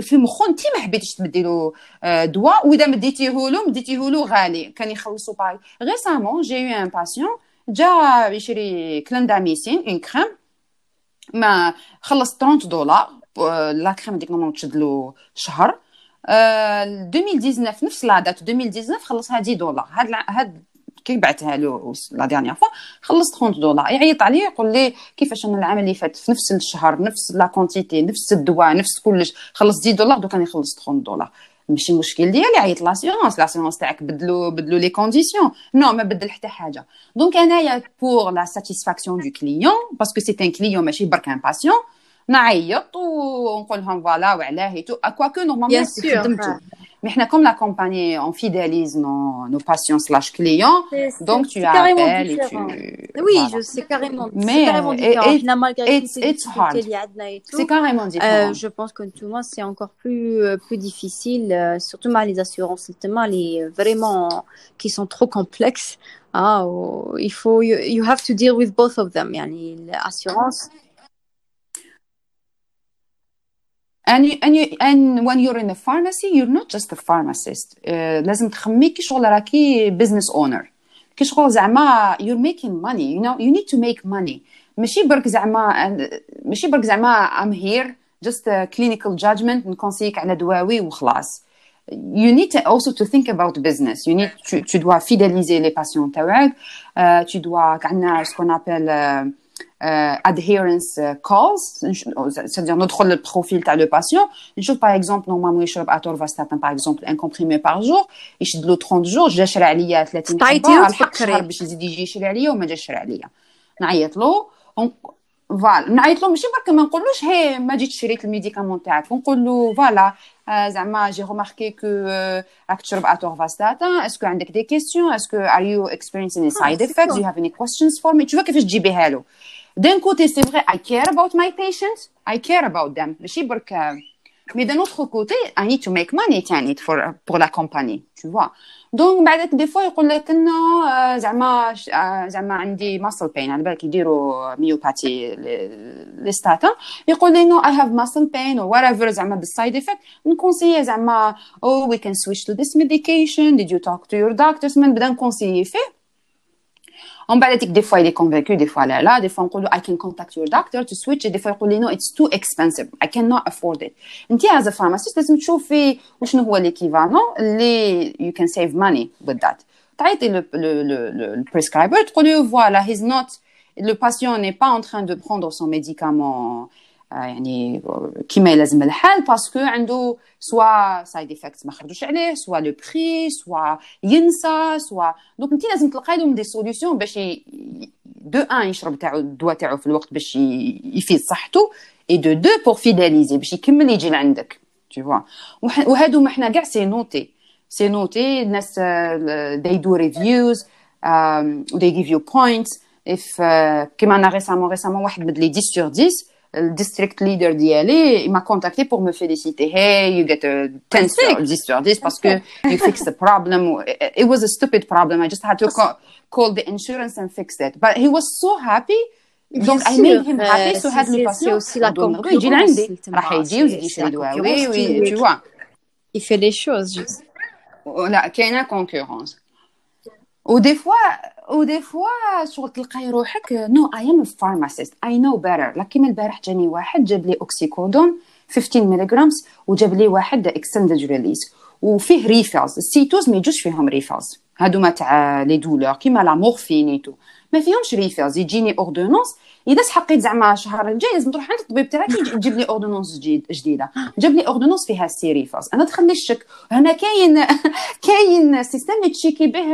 في مخو انت ما حبيتيش تمدي له دواء واذا مديتيه له مديتيه له غالي كان يخلصوا bah récemment j'ai eu un patient جا يشري clindamycine en crème ما خلص 30 دولار la crème ديك normalement تشد له شهر 2019 نفس la date 2019 خلصها 10 دولار هاد هاد كي بعتها له la dernière fois خلص 30 دولار. يعيط عليه يقول لي كيفاش أنا العام اللي فات؟ في نفس الشهر نفس la quantité نفس الدواء نفس كلش. خلص 10 دولار دوك راني خلص 30 دولار. ماشي مشكل ديالي عيط l'assurance l'assurance تاعك بدلوا بدلوا les conditions non ما بدل حتى حاجة. donc أنايا pour la satisfaction du client parce que c'est un client ماشي برك un patient نعيط ونقول لهم فوالا وعلاه كواكو نورمالمون خدمتو. Mais comme la compagnie, on fidélise nos, patients slash clients. Donc, tu appelles et tu... Oui, voilà. je sais carrément. Mais, carrément différent. Et, it's, it's. C'est carrément euh, différent. Je pense que tout le monde, c'est encore plus, euh, plus difficile, euh, surtout mal les assurances, notamment les vraiment qui sont trop complexes. Ah, oh, il faut, you, you, have to deal with both of them, yani, l'assurance and you, and you, and when you're in a pharmacy you're not just a pharmacist uh, لازم تخمي كي شغل راكي business owner كي شغل زعما you're making money you know you need to make money ماشي برك زعما ماشي برك زعما I'm here just a clinical judgment نكونسيك على دواوي وخلاص you need to also to think about business you need tu, tu dois fidéliser les patients تاعك uh, tu dois عندنا ce qu'on appelle uh, euh, adherence euh, calls, c'est-à-dire notre le profil de le patient. Une chose, par exemple, normalement, je atorvastatin, par exemple, un comprimé par jour, et je le 30 jours, je l'achète à l'IA 30 حبة الحق شهر باش يزيد يجي يشري عليا وما جاش يشري عليا نعيط له فوالا نعيط له ماشي برك ما نقولوش هي ما جيت شريت الميديكامون تاعك نقول له فوالا زعما جي remarqué que راك تشرب atorvastatin est-ce que عندك des questions est-ce que are you experiencing any side effects do you have any questions for me tu vois كيفاش تجيبيها له d'un côté, c'est vrai, I care about my patients, I care about them. Mais d'un autre côté, I need to make money for, pour la compagnie, tu vois. Donc, بعدك des fois يقول لك انه زعما زعما عن des muscle pain على بالك يديروا myopathie لل statin يقول لي no I have muscle pain or whatever زعما بال side effect نكونسيي زعما oh we can switch to this medication did you talk to your doctors من بدا نكونسيي فيه On va dire que des fois il est convaincu, des fois là, là, des fois on dit I can contact your doctor to switch, et des fois il dit no, it's too expensive, I cannot afford it. انت as a pharmacist لازم تشوفي وشنو هو l'équivalent اللي you can save money with that. تعيطي le, le, le, le prescriber تقولي voilà he's not le patient n'est pas en train de prendre son médicament يعني كيما لازم الحال parce que عنده soit side effects ما خرجوش عليه soit le prix soit ينسى soit. donc انت لازم تلقاي لهم des solutions باش de un يشرب تاعو الدواء تاعو في الوقت باش يفيد صحته et de deux pour fidéliser باش يكمل يجي لعندك. Tu vois. وهادو ما حنا كاع c'est noté c'est noté الناس do reviews um, they give you points. If uh, كيما أنا ريسامون ريسامون واحد بدلي 10 sur 10 الديستريكت ليدر ديالي m'a contacté pour me féliciter hey you get a 10 sur 10 sur 10 parce que you fixed the problem it was a stupid problem I just had to call, call the insurance and fix it but he was so happy دونك اي ميد هيم هابي سو هاد لو باسيون يجي لعندي راح يجي ويزيد يشري دواوي tu vois il fait les choses juste لا كاينه كونكورونس و des fois و des fois شغل تلقاي روحك no I am pharmacist I know better كيما البارح جاني واحد جاب لي oxycodone 15 milligrams وجاب لي واحد extended release وفيه refills les C twos ما يجوش فيهم refills هادو ما تاع les douleurs كيما la morphine et tout ما فيهمش refills يجيني ordonnance إذا سحقيت زعما الشهر الجاي لازم تروح عند الطبيب تاعك تجيب لي ordonnance جديد جديدة. جاب لي ordonnance فيها ال six refills أنا دخل لي الشك. هنا كاين <laughs> كاين système تشيكي به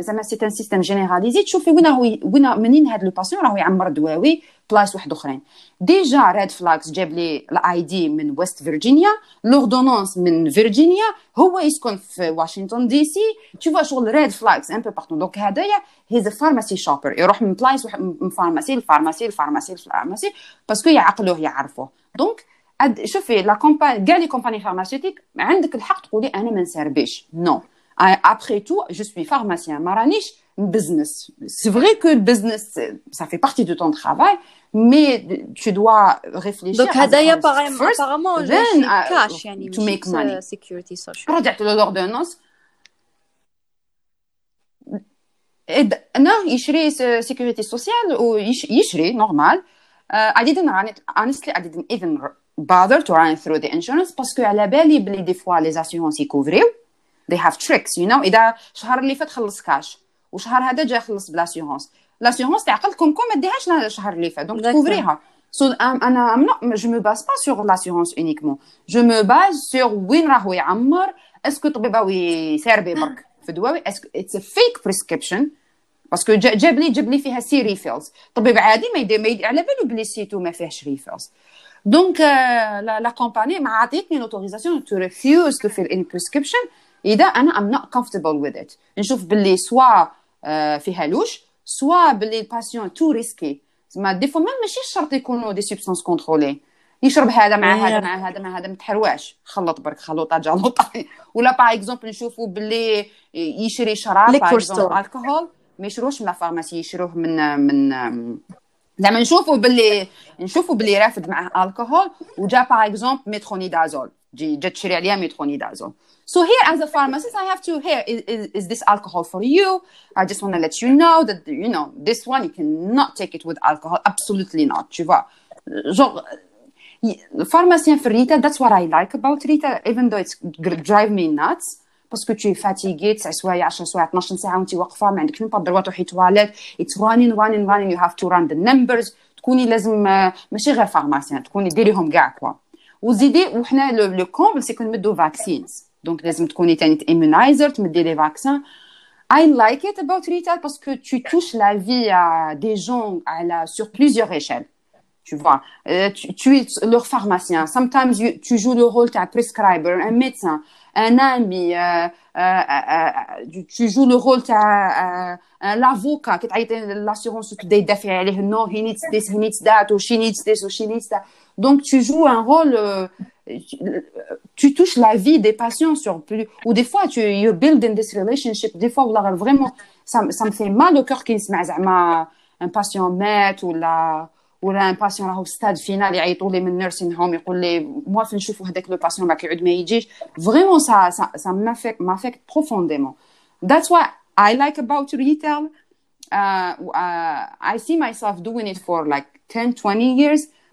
زعما c'est un système généralisé تشوفي وين راهو وين منين هذا le patient راهو يعمر دواوي بلايص واحد أخرين. déjà red flags جاب لي ال ID من ويست فيرجينيا l'ordonnance من فيرجينيا هو يسكن في واشنطن دي سي تشوف شغل red flags un peu partout donc هذايا he's pharmacy shopper يروح من بلايص من pharmacie ل pharmacie ل pharmacie ل pharmacie باسكو يعقلوه يعرفوه. دونك شوفي لا كومباني كاع لي كومباني فارماسيوتيك عندك الحق تقولي أنا ما نسربيش نو no. après tout je suis pharmacien ما رانيش business. C'est vrai que le business, ça fait partie de ton travail, mais tu dois réfléchir. Donc, هذايا apparemment then, uh, cash يعني to make money. security social. رجعت للordonnance انا يشري سيكوريتي سوسيال ويشري نورمال I didn't run it honestly I didn't even bother to run through the insurance باسكو على بالي بلي دي فوا لي اسيورونس يكوفريو they have tricks you know. إذا الشهر اللي فات خلص كاش وشهر هذا جا خلص ب l'assurance l'assurance تعقلكم كون ما ديهاش الشهر اللي فات donc تكوفريها so أنا I'm not je me base pas sur l'assurance uniquement je me base sur وين راهو يعمر est-ce que طبيبه يسربي برك في دواوي est-ce que it's a fake prescription parce que جاب لي جاب لي فيها six refills طبيب عادي ما يدير ما يدير على بالو بلي C two ما فيهش refills donc la compagnie ما عطيتني l'autorisation to refuse to fill a prescription إذا أنا ام نوت كومفورتبل وذ ات نشوف باللي soit فيها louche soit باللي ال patient too risky زعما des fois ماشي شرط يكونوا des substances contrôlées يشرب هذا مع هذا مع هذا مع هذا ما تحرواش خلط برك خلوطه جلوطه <laughs> ولا par exemple نشوفوا باللي يشري شراب الكحول ما يشروش من ال pharmacie يشروه من من زعما نشوفوا باللي نشوفوا باللي رافد معاه الكحول وجا par exemple métronidazole. جي جات تشري عليها métronidazole. So here, as a pharmacist, I have to here is, is, is this alcohol for you? I just want to let you know that you know this one you cannot take it with alcohol. Absolutely not. Tu vois, genre pharmacien في retail. That's what I like about retail, even though it's drive me nuts. باسكو tu es fatigué 9 سوايع 10 سوايع 12 ساعه وانت واقفه ما عندك ميم با دروا تروحي تواليت اتس رانين رانين رانين يو هاف تو ران ذا نمبرز تكوني لازم ماشي غير فارماسيان تكوني ديريهم كاع كوا وزيدي وحنا لو كومبل سي كنمدو فاكسينز دونك لازم تكوني تاني تيمونايزر تمدي لي فاكسان I like it about retail parce que tu touches la vie à des gens à la, sur plusieurs échelles. Tu vois, euh, tu, tu, es leur pharmacien. Sometimes you, tu joues le rôle d'un prescriber, un médecin, un ami. Euh, euh, euh, tu joues le rôle d'un l'avocat qui t'a l'assurance que des défis. Non, he needs this, he needs that, or she needs this, or she needs that. Donc tu joues un rôle tu touches la vie des patients sur plus ou des fois tu you build in this relationship des fois vraiment ça, ça me fait mal au cœur qu'il se met un patient مات ولا ولا ان باسيون راهو في ستاد فينال يعيطوا لي من نيرسين هوم يقول لي موا فين نشوفوا هذاك لو باسيون باك يعود ما يجيش فريمون سا سا سا مافيك مافيك بروفونديمون that's what I like about retail uh, uh, I see myself doing it for like 10 20 years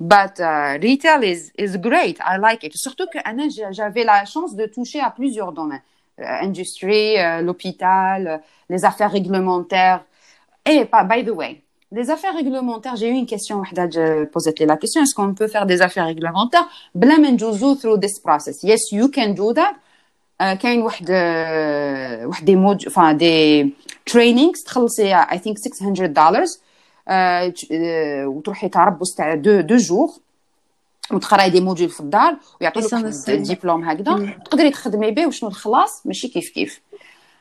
But uh, retail is is great. I like it. Surtout que Anna, j'avais la chance de toucher à plusieurs domaines. Euh, industrie, euh, l'hôpital, les affaires réglementaires. Et by the way, les affaires réglementaires, j'ai eu une question, je posé la question, est-ce qu'on peut faire des affaires réglementaires بلا ما ندوزو through this process Yes, you can do that. Uh, كاين واحد واحد دي مود enfin des trainings تخلصي I think 600 dollars uh, وتروحي تربص تاع de deux jours وتقراي des modules في الدار ويعطيوك ديبلوم هكذا. تقدري تخدمي به وشنو الخلاص ماشي كيف كيف.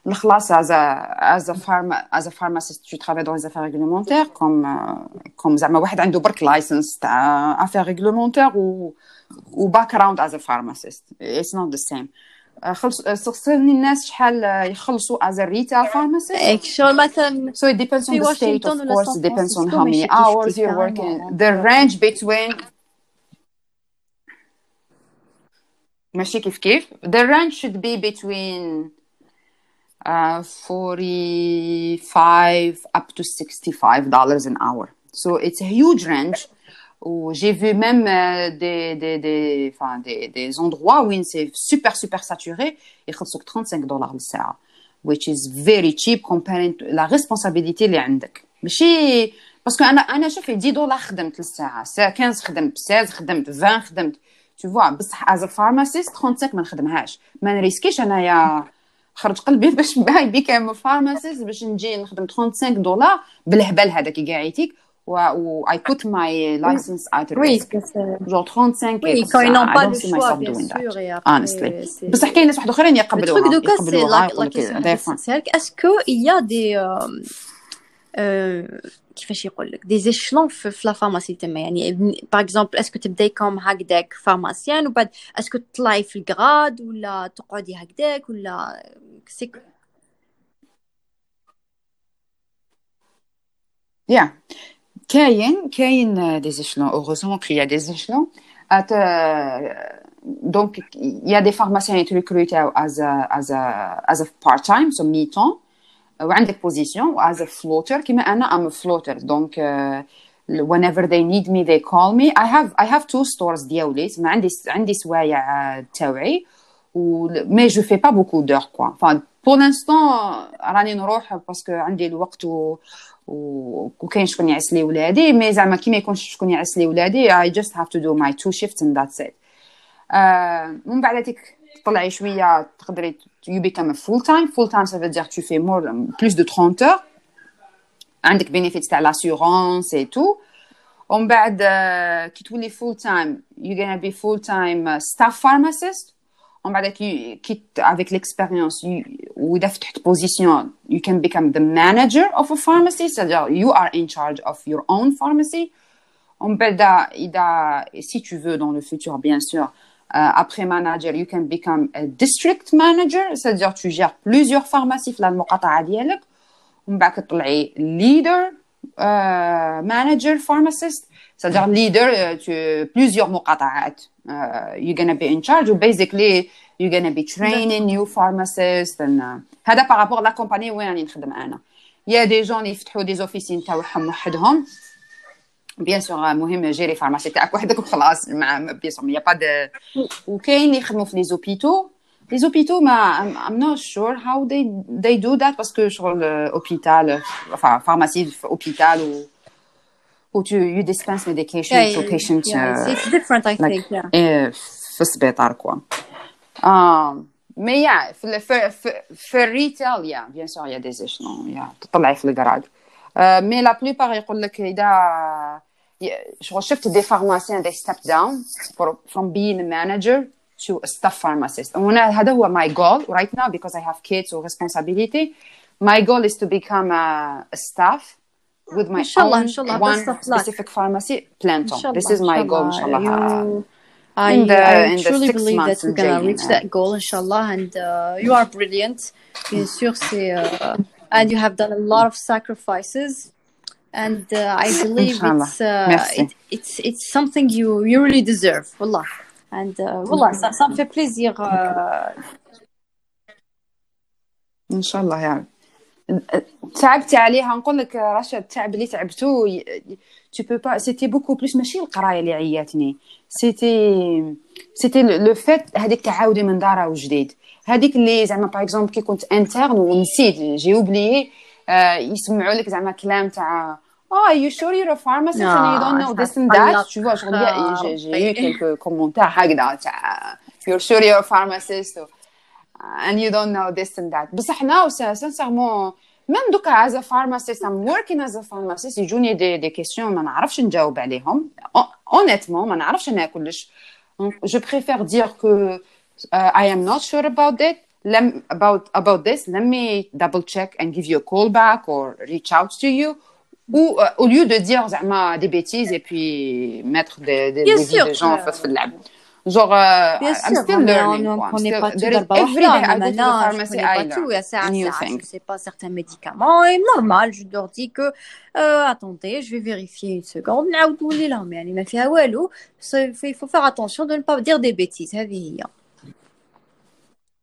الخلاص pharma as a pharmacist tu travailles dans les affaires réglementaires comme comme زعما واحد عنده برك license تاع affaires réglementaires و و as a pharmacist. It's not the same. خلص سقسني الناس شحال يخلصوا as a retail pharmacist شغل مثلا so it depends on the state of course it depends on how many hours you're working the range between ماشي كيف كيف the range should be between uh, 45 up to 65 dollars an hour. So it's a huge range. J'ai vu même euh, des, des, des, enfin, des, des endroits où c'est super, super saturé. Et 35 dollars le ساعة which is very cheap compared to la responsabilité اللي عندك ماشي parce que أنا أنا شوفي 10 دولار خدمت للساعه 15 خدمت 16 خدمت 20 خدمت tu vois بصح as a pharmacist 35 ما نخدمهاش ما نريسكيش انايا خرج قلبي باش I become pharmacist باش نجي نخدم 35 دولار بالهبل هذاك قاعيتك و اي بوت ماي لايسنس ات ريسك جو 35 وي كاين نون با لو شوا بيان سور honestly بصح كاين ناس واحد اخرين يقبلوها التروك دوكا سي لا كيسيون اسكو يا دي كيفاش يقول لك دي زيشلون في لا فارماسي تما يعني باغ اكزومبل اسكو تبداي كوم هكذاك فارماسيان وبعد اسكو تطلعي في الكراد ولا تقعدي هكذاك ولا سي يا كاين كاين دي زيشلون اوغوزمون كي يا دي زيشلون ات دونك يا دي فارماسيان يتريكروتاو از از از بارت تايم سو مي تون وعندك بوزيسيون as a floater كما انا I'm a floater donc uh, whenever they need me they call me I have I have two stores ديالي ما عندي عندي سوايع تاوعي و مي جو في با بوكو دور كوا enfin pour l'instant راني نروح باسكو عندي الوقت و وكاين شكون يعس لي ولادي مي زعما كي ما يكونش شكون يعس لي ولادي اي جاست هاف تو دو ماي تو شيفت اند ذاتس ات من بعد هذيك تطلعي شوية تقدري you become full time full time ça va dire tu fais more plus de 30 heures عندك benefits تاع l'assurance et tout ومن بعد آه، كي تولي full time you gonna be full time staff pharmacist ومن بعد كي avec l'expérience واذا فتحت position you can become the manager of a pharmacy c'est-à-dire you are in charge of your own pharmacy ومن بعد اذا si tu veux dans le futur bien sûr Uh, après manager, you can become a district manager, c'est-à-dire tu gères plusieurs pharmacies في المقاطعة ديالك ومن بعد كتطلعي leader uh, manager pharmacist C'est-à-dire leader uh, tu plusieurs مقاطعات uh, you're gonna be in charge basically you're gonna be training new pharmacists and uh, هذا à la compagnie وين راني نخدم أنا y a des gens يفتحوا des officines تاعهم وحدهم. bien sûr مهم gérer pharmacie تاعك وحدك وخلاص مع bien sûr y a pas de وكاين يخدموا في les hôpitaux les hôpitaux mais I'm not sure how they do that parce que شغل hôpital pharmacie في hôpital و و تو يو ديسبنس ميديكيشن تو بيشنت it's different I think yeah في السبيطار كوا اه مي يا في في في الريتيل يا بيان سور يا دي زيشنون يا تطلعي في الكراد مي لا بلوبار يقول لك اذا شغل شفت دي فارماسيان they step down for, from being a manager to a staff pharmacist وهنا هذا هو my goal right now because I have kids or responsibility my goal is to become a, a staff with my inshallah, own inshallah, one specific pharmacy plentum inshallah, this is my goal inshallah. you, I, in the, I in truly believe that we're gonna reach that goal inshallah and uh, you are brilliant. Bien sûr uh, and you have done a lot of sacrifices and uh, I believe it's, uh, it, it's it's something you you really deserve wallah. And uh, wallah ça, ça me fait plaisir uh, Inch'Allah, yeah. تعبتي عليها. نقول لك رشا التعب اللي تعبتو tu peux pas c'était beaucoup plus ماشي القراية اللي عياتني c'était c'était le fait هذيك تعاودي من دارها وجديد. هذيك اللي زعما par exemple كي كنت interne ونسيت j'ai oublié آه يسمعوا لك زعما كلام تاع Oh, are you sure you're a pharmacist no, and you don't know this and that? Tu vois, j'ai eu <laughs> quelques commentaires you're sure you're a pharmacist. and you don't know this and that. بصح now, sincèrement, même دوكا as a pharmacist I'm working as a pharmacist يجوني دي دي كيسيون ما نعرفش نجاوب عليهم honnêtement ما نعرفش انا كلش je préfère dire que uh, I am not sure about it let, about about this let me double check and give you a call back or reach out to you ou euh, au lieu de dire زعما des bêtises et puis mettre des, des, des, des gens في اللعب Genre, euh, Bien I'm sûr, still learning. On ne connaît pas tout every day I go to the pharmacy, I learn new things. Je sais pas certains médicaments et normal, je leur dis que euh, attendez, je vais vérifier une seconde. نعاودوا لي لهم يعني ما فيها والو. Il faut faire attention de ne pas dire des bêtises. هذه هي.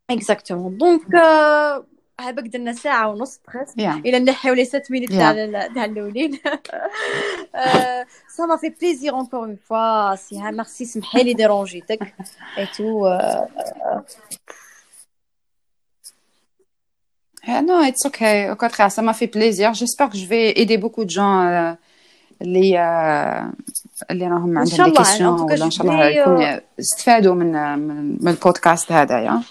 Exactement. Donc euh, هبك درنا ساعة ونص بخس yeah. إلى نحيو لي 7 مينيت تاع تاع الأولين <laughs> سا ما في بليزير اونكور اون فوا سي ها ميرسي سمحي لي ديرونجيتك اي تو non, it's okay. Au contraire, ça m'a fait plaisir. J'espère que je vais aider beaucoup de gens اللي اللي راهم عندهم دي كيسيون ولا ان شاء الله يكون استفادوا من من البودكاست هذايا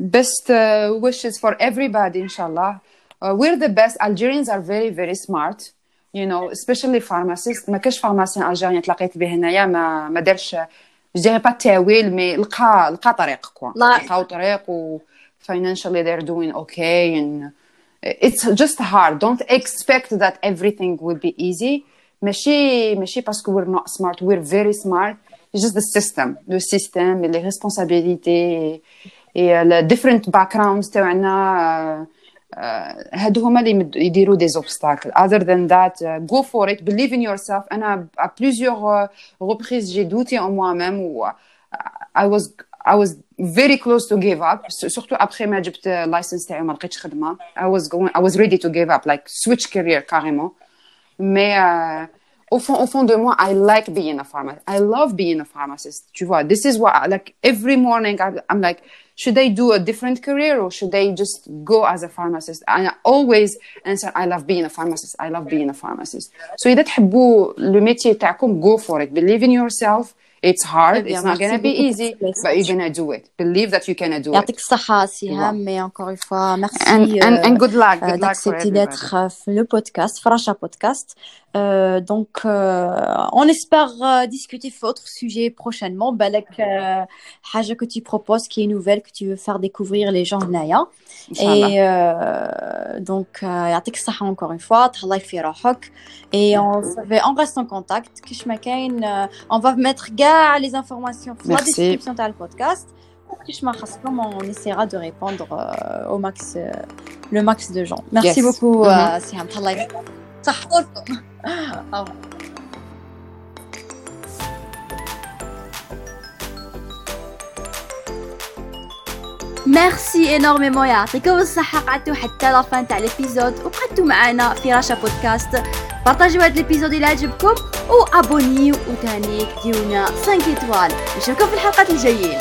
best uh, wishes for everybody inshallah uh, we're the best algerians are very very smart you know especially pharmacists ما كاش pharmacien algérien تلاقيت به هنايا ما ما دارش جو با التاويل mais لقى لقى طريق quoi لقاو طريق و financially they're doing okay and it's just hard don't expect that everything will be easy ماشي ماشي parce que we're not smart we're very smart it's just the system le système les responsabilités ال different background تاعنا هادو هما اللي يديروا دي زوبستاكل other than that uh, go for it believe in yourself انا à plusieurs reprises j'ai douté en moi-même ou I was I was very close to give up surtout après ما جبت license تاعي ما لقيتش خدمه I was going I was ready to give up like switch career carrément mais uh, au fond, au fond de moi, I like being a pharmacist. I love being a pharmacist. Tu vois, this is what, like, every morning I'm like, should they do a different career or should they just go as a pharmacist and I always answer I love being a pharmacist I love being a pharmacist so إذا تحبوا le métier تاعكم go for it believe in yourself it's hard it's not gonna be easy but you're gonna do it believe that you can do it يعطيك الصحة سهام mais encore une fois merci and, and, and good luck good luck for everybody d'être le podcast Frasha podcast Euh, donc, euh, on espère euh, discuter d'autres sujets prochainement. Balak, haja que tu proposes, qui est nouvelle, que tu veux faire découvrir les gens Naya. Et donc, yatik saha encore une fois, tahallah fi Et on, on reste en contact. On va mettre les informations dans la description du podcast. On essaiera de répondre euh, au max, euh, le max de gens. Merci beaucoup. Mm-hmm. Euh, ميرسي انورميمون يعطيكم الصحة قعدتوا حتى لافان تاع ليبيزود وقعدتوا معنا في راشا بودكاست بارطاجيو هاد ليبيزود إلى عجبكم وابونيو وتاني ديونا 5 ايطوال نشوفكم في الحلقات الجايين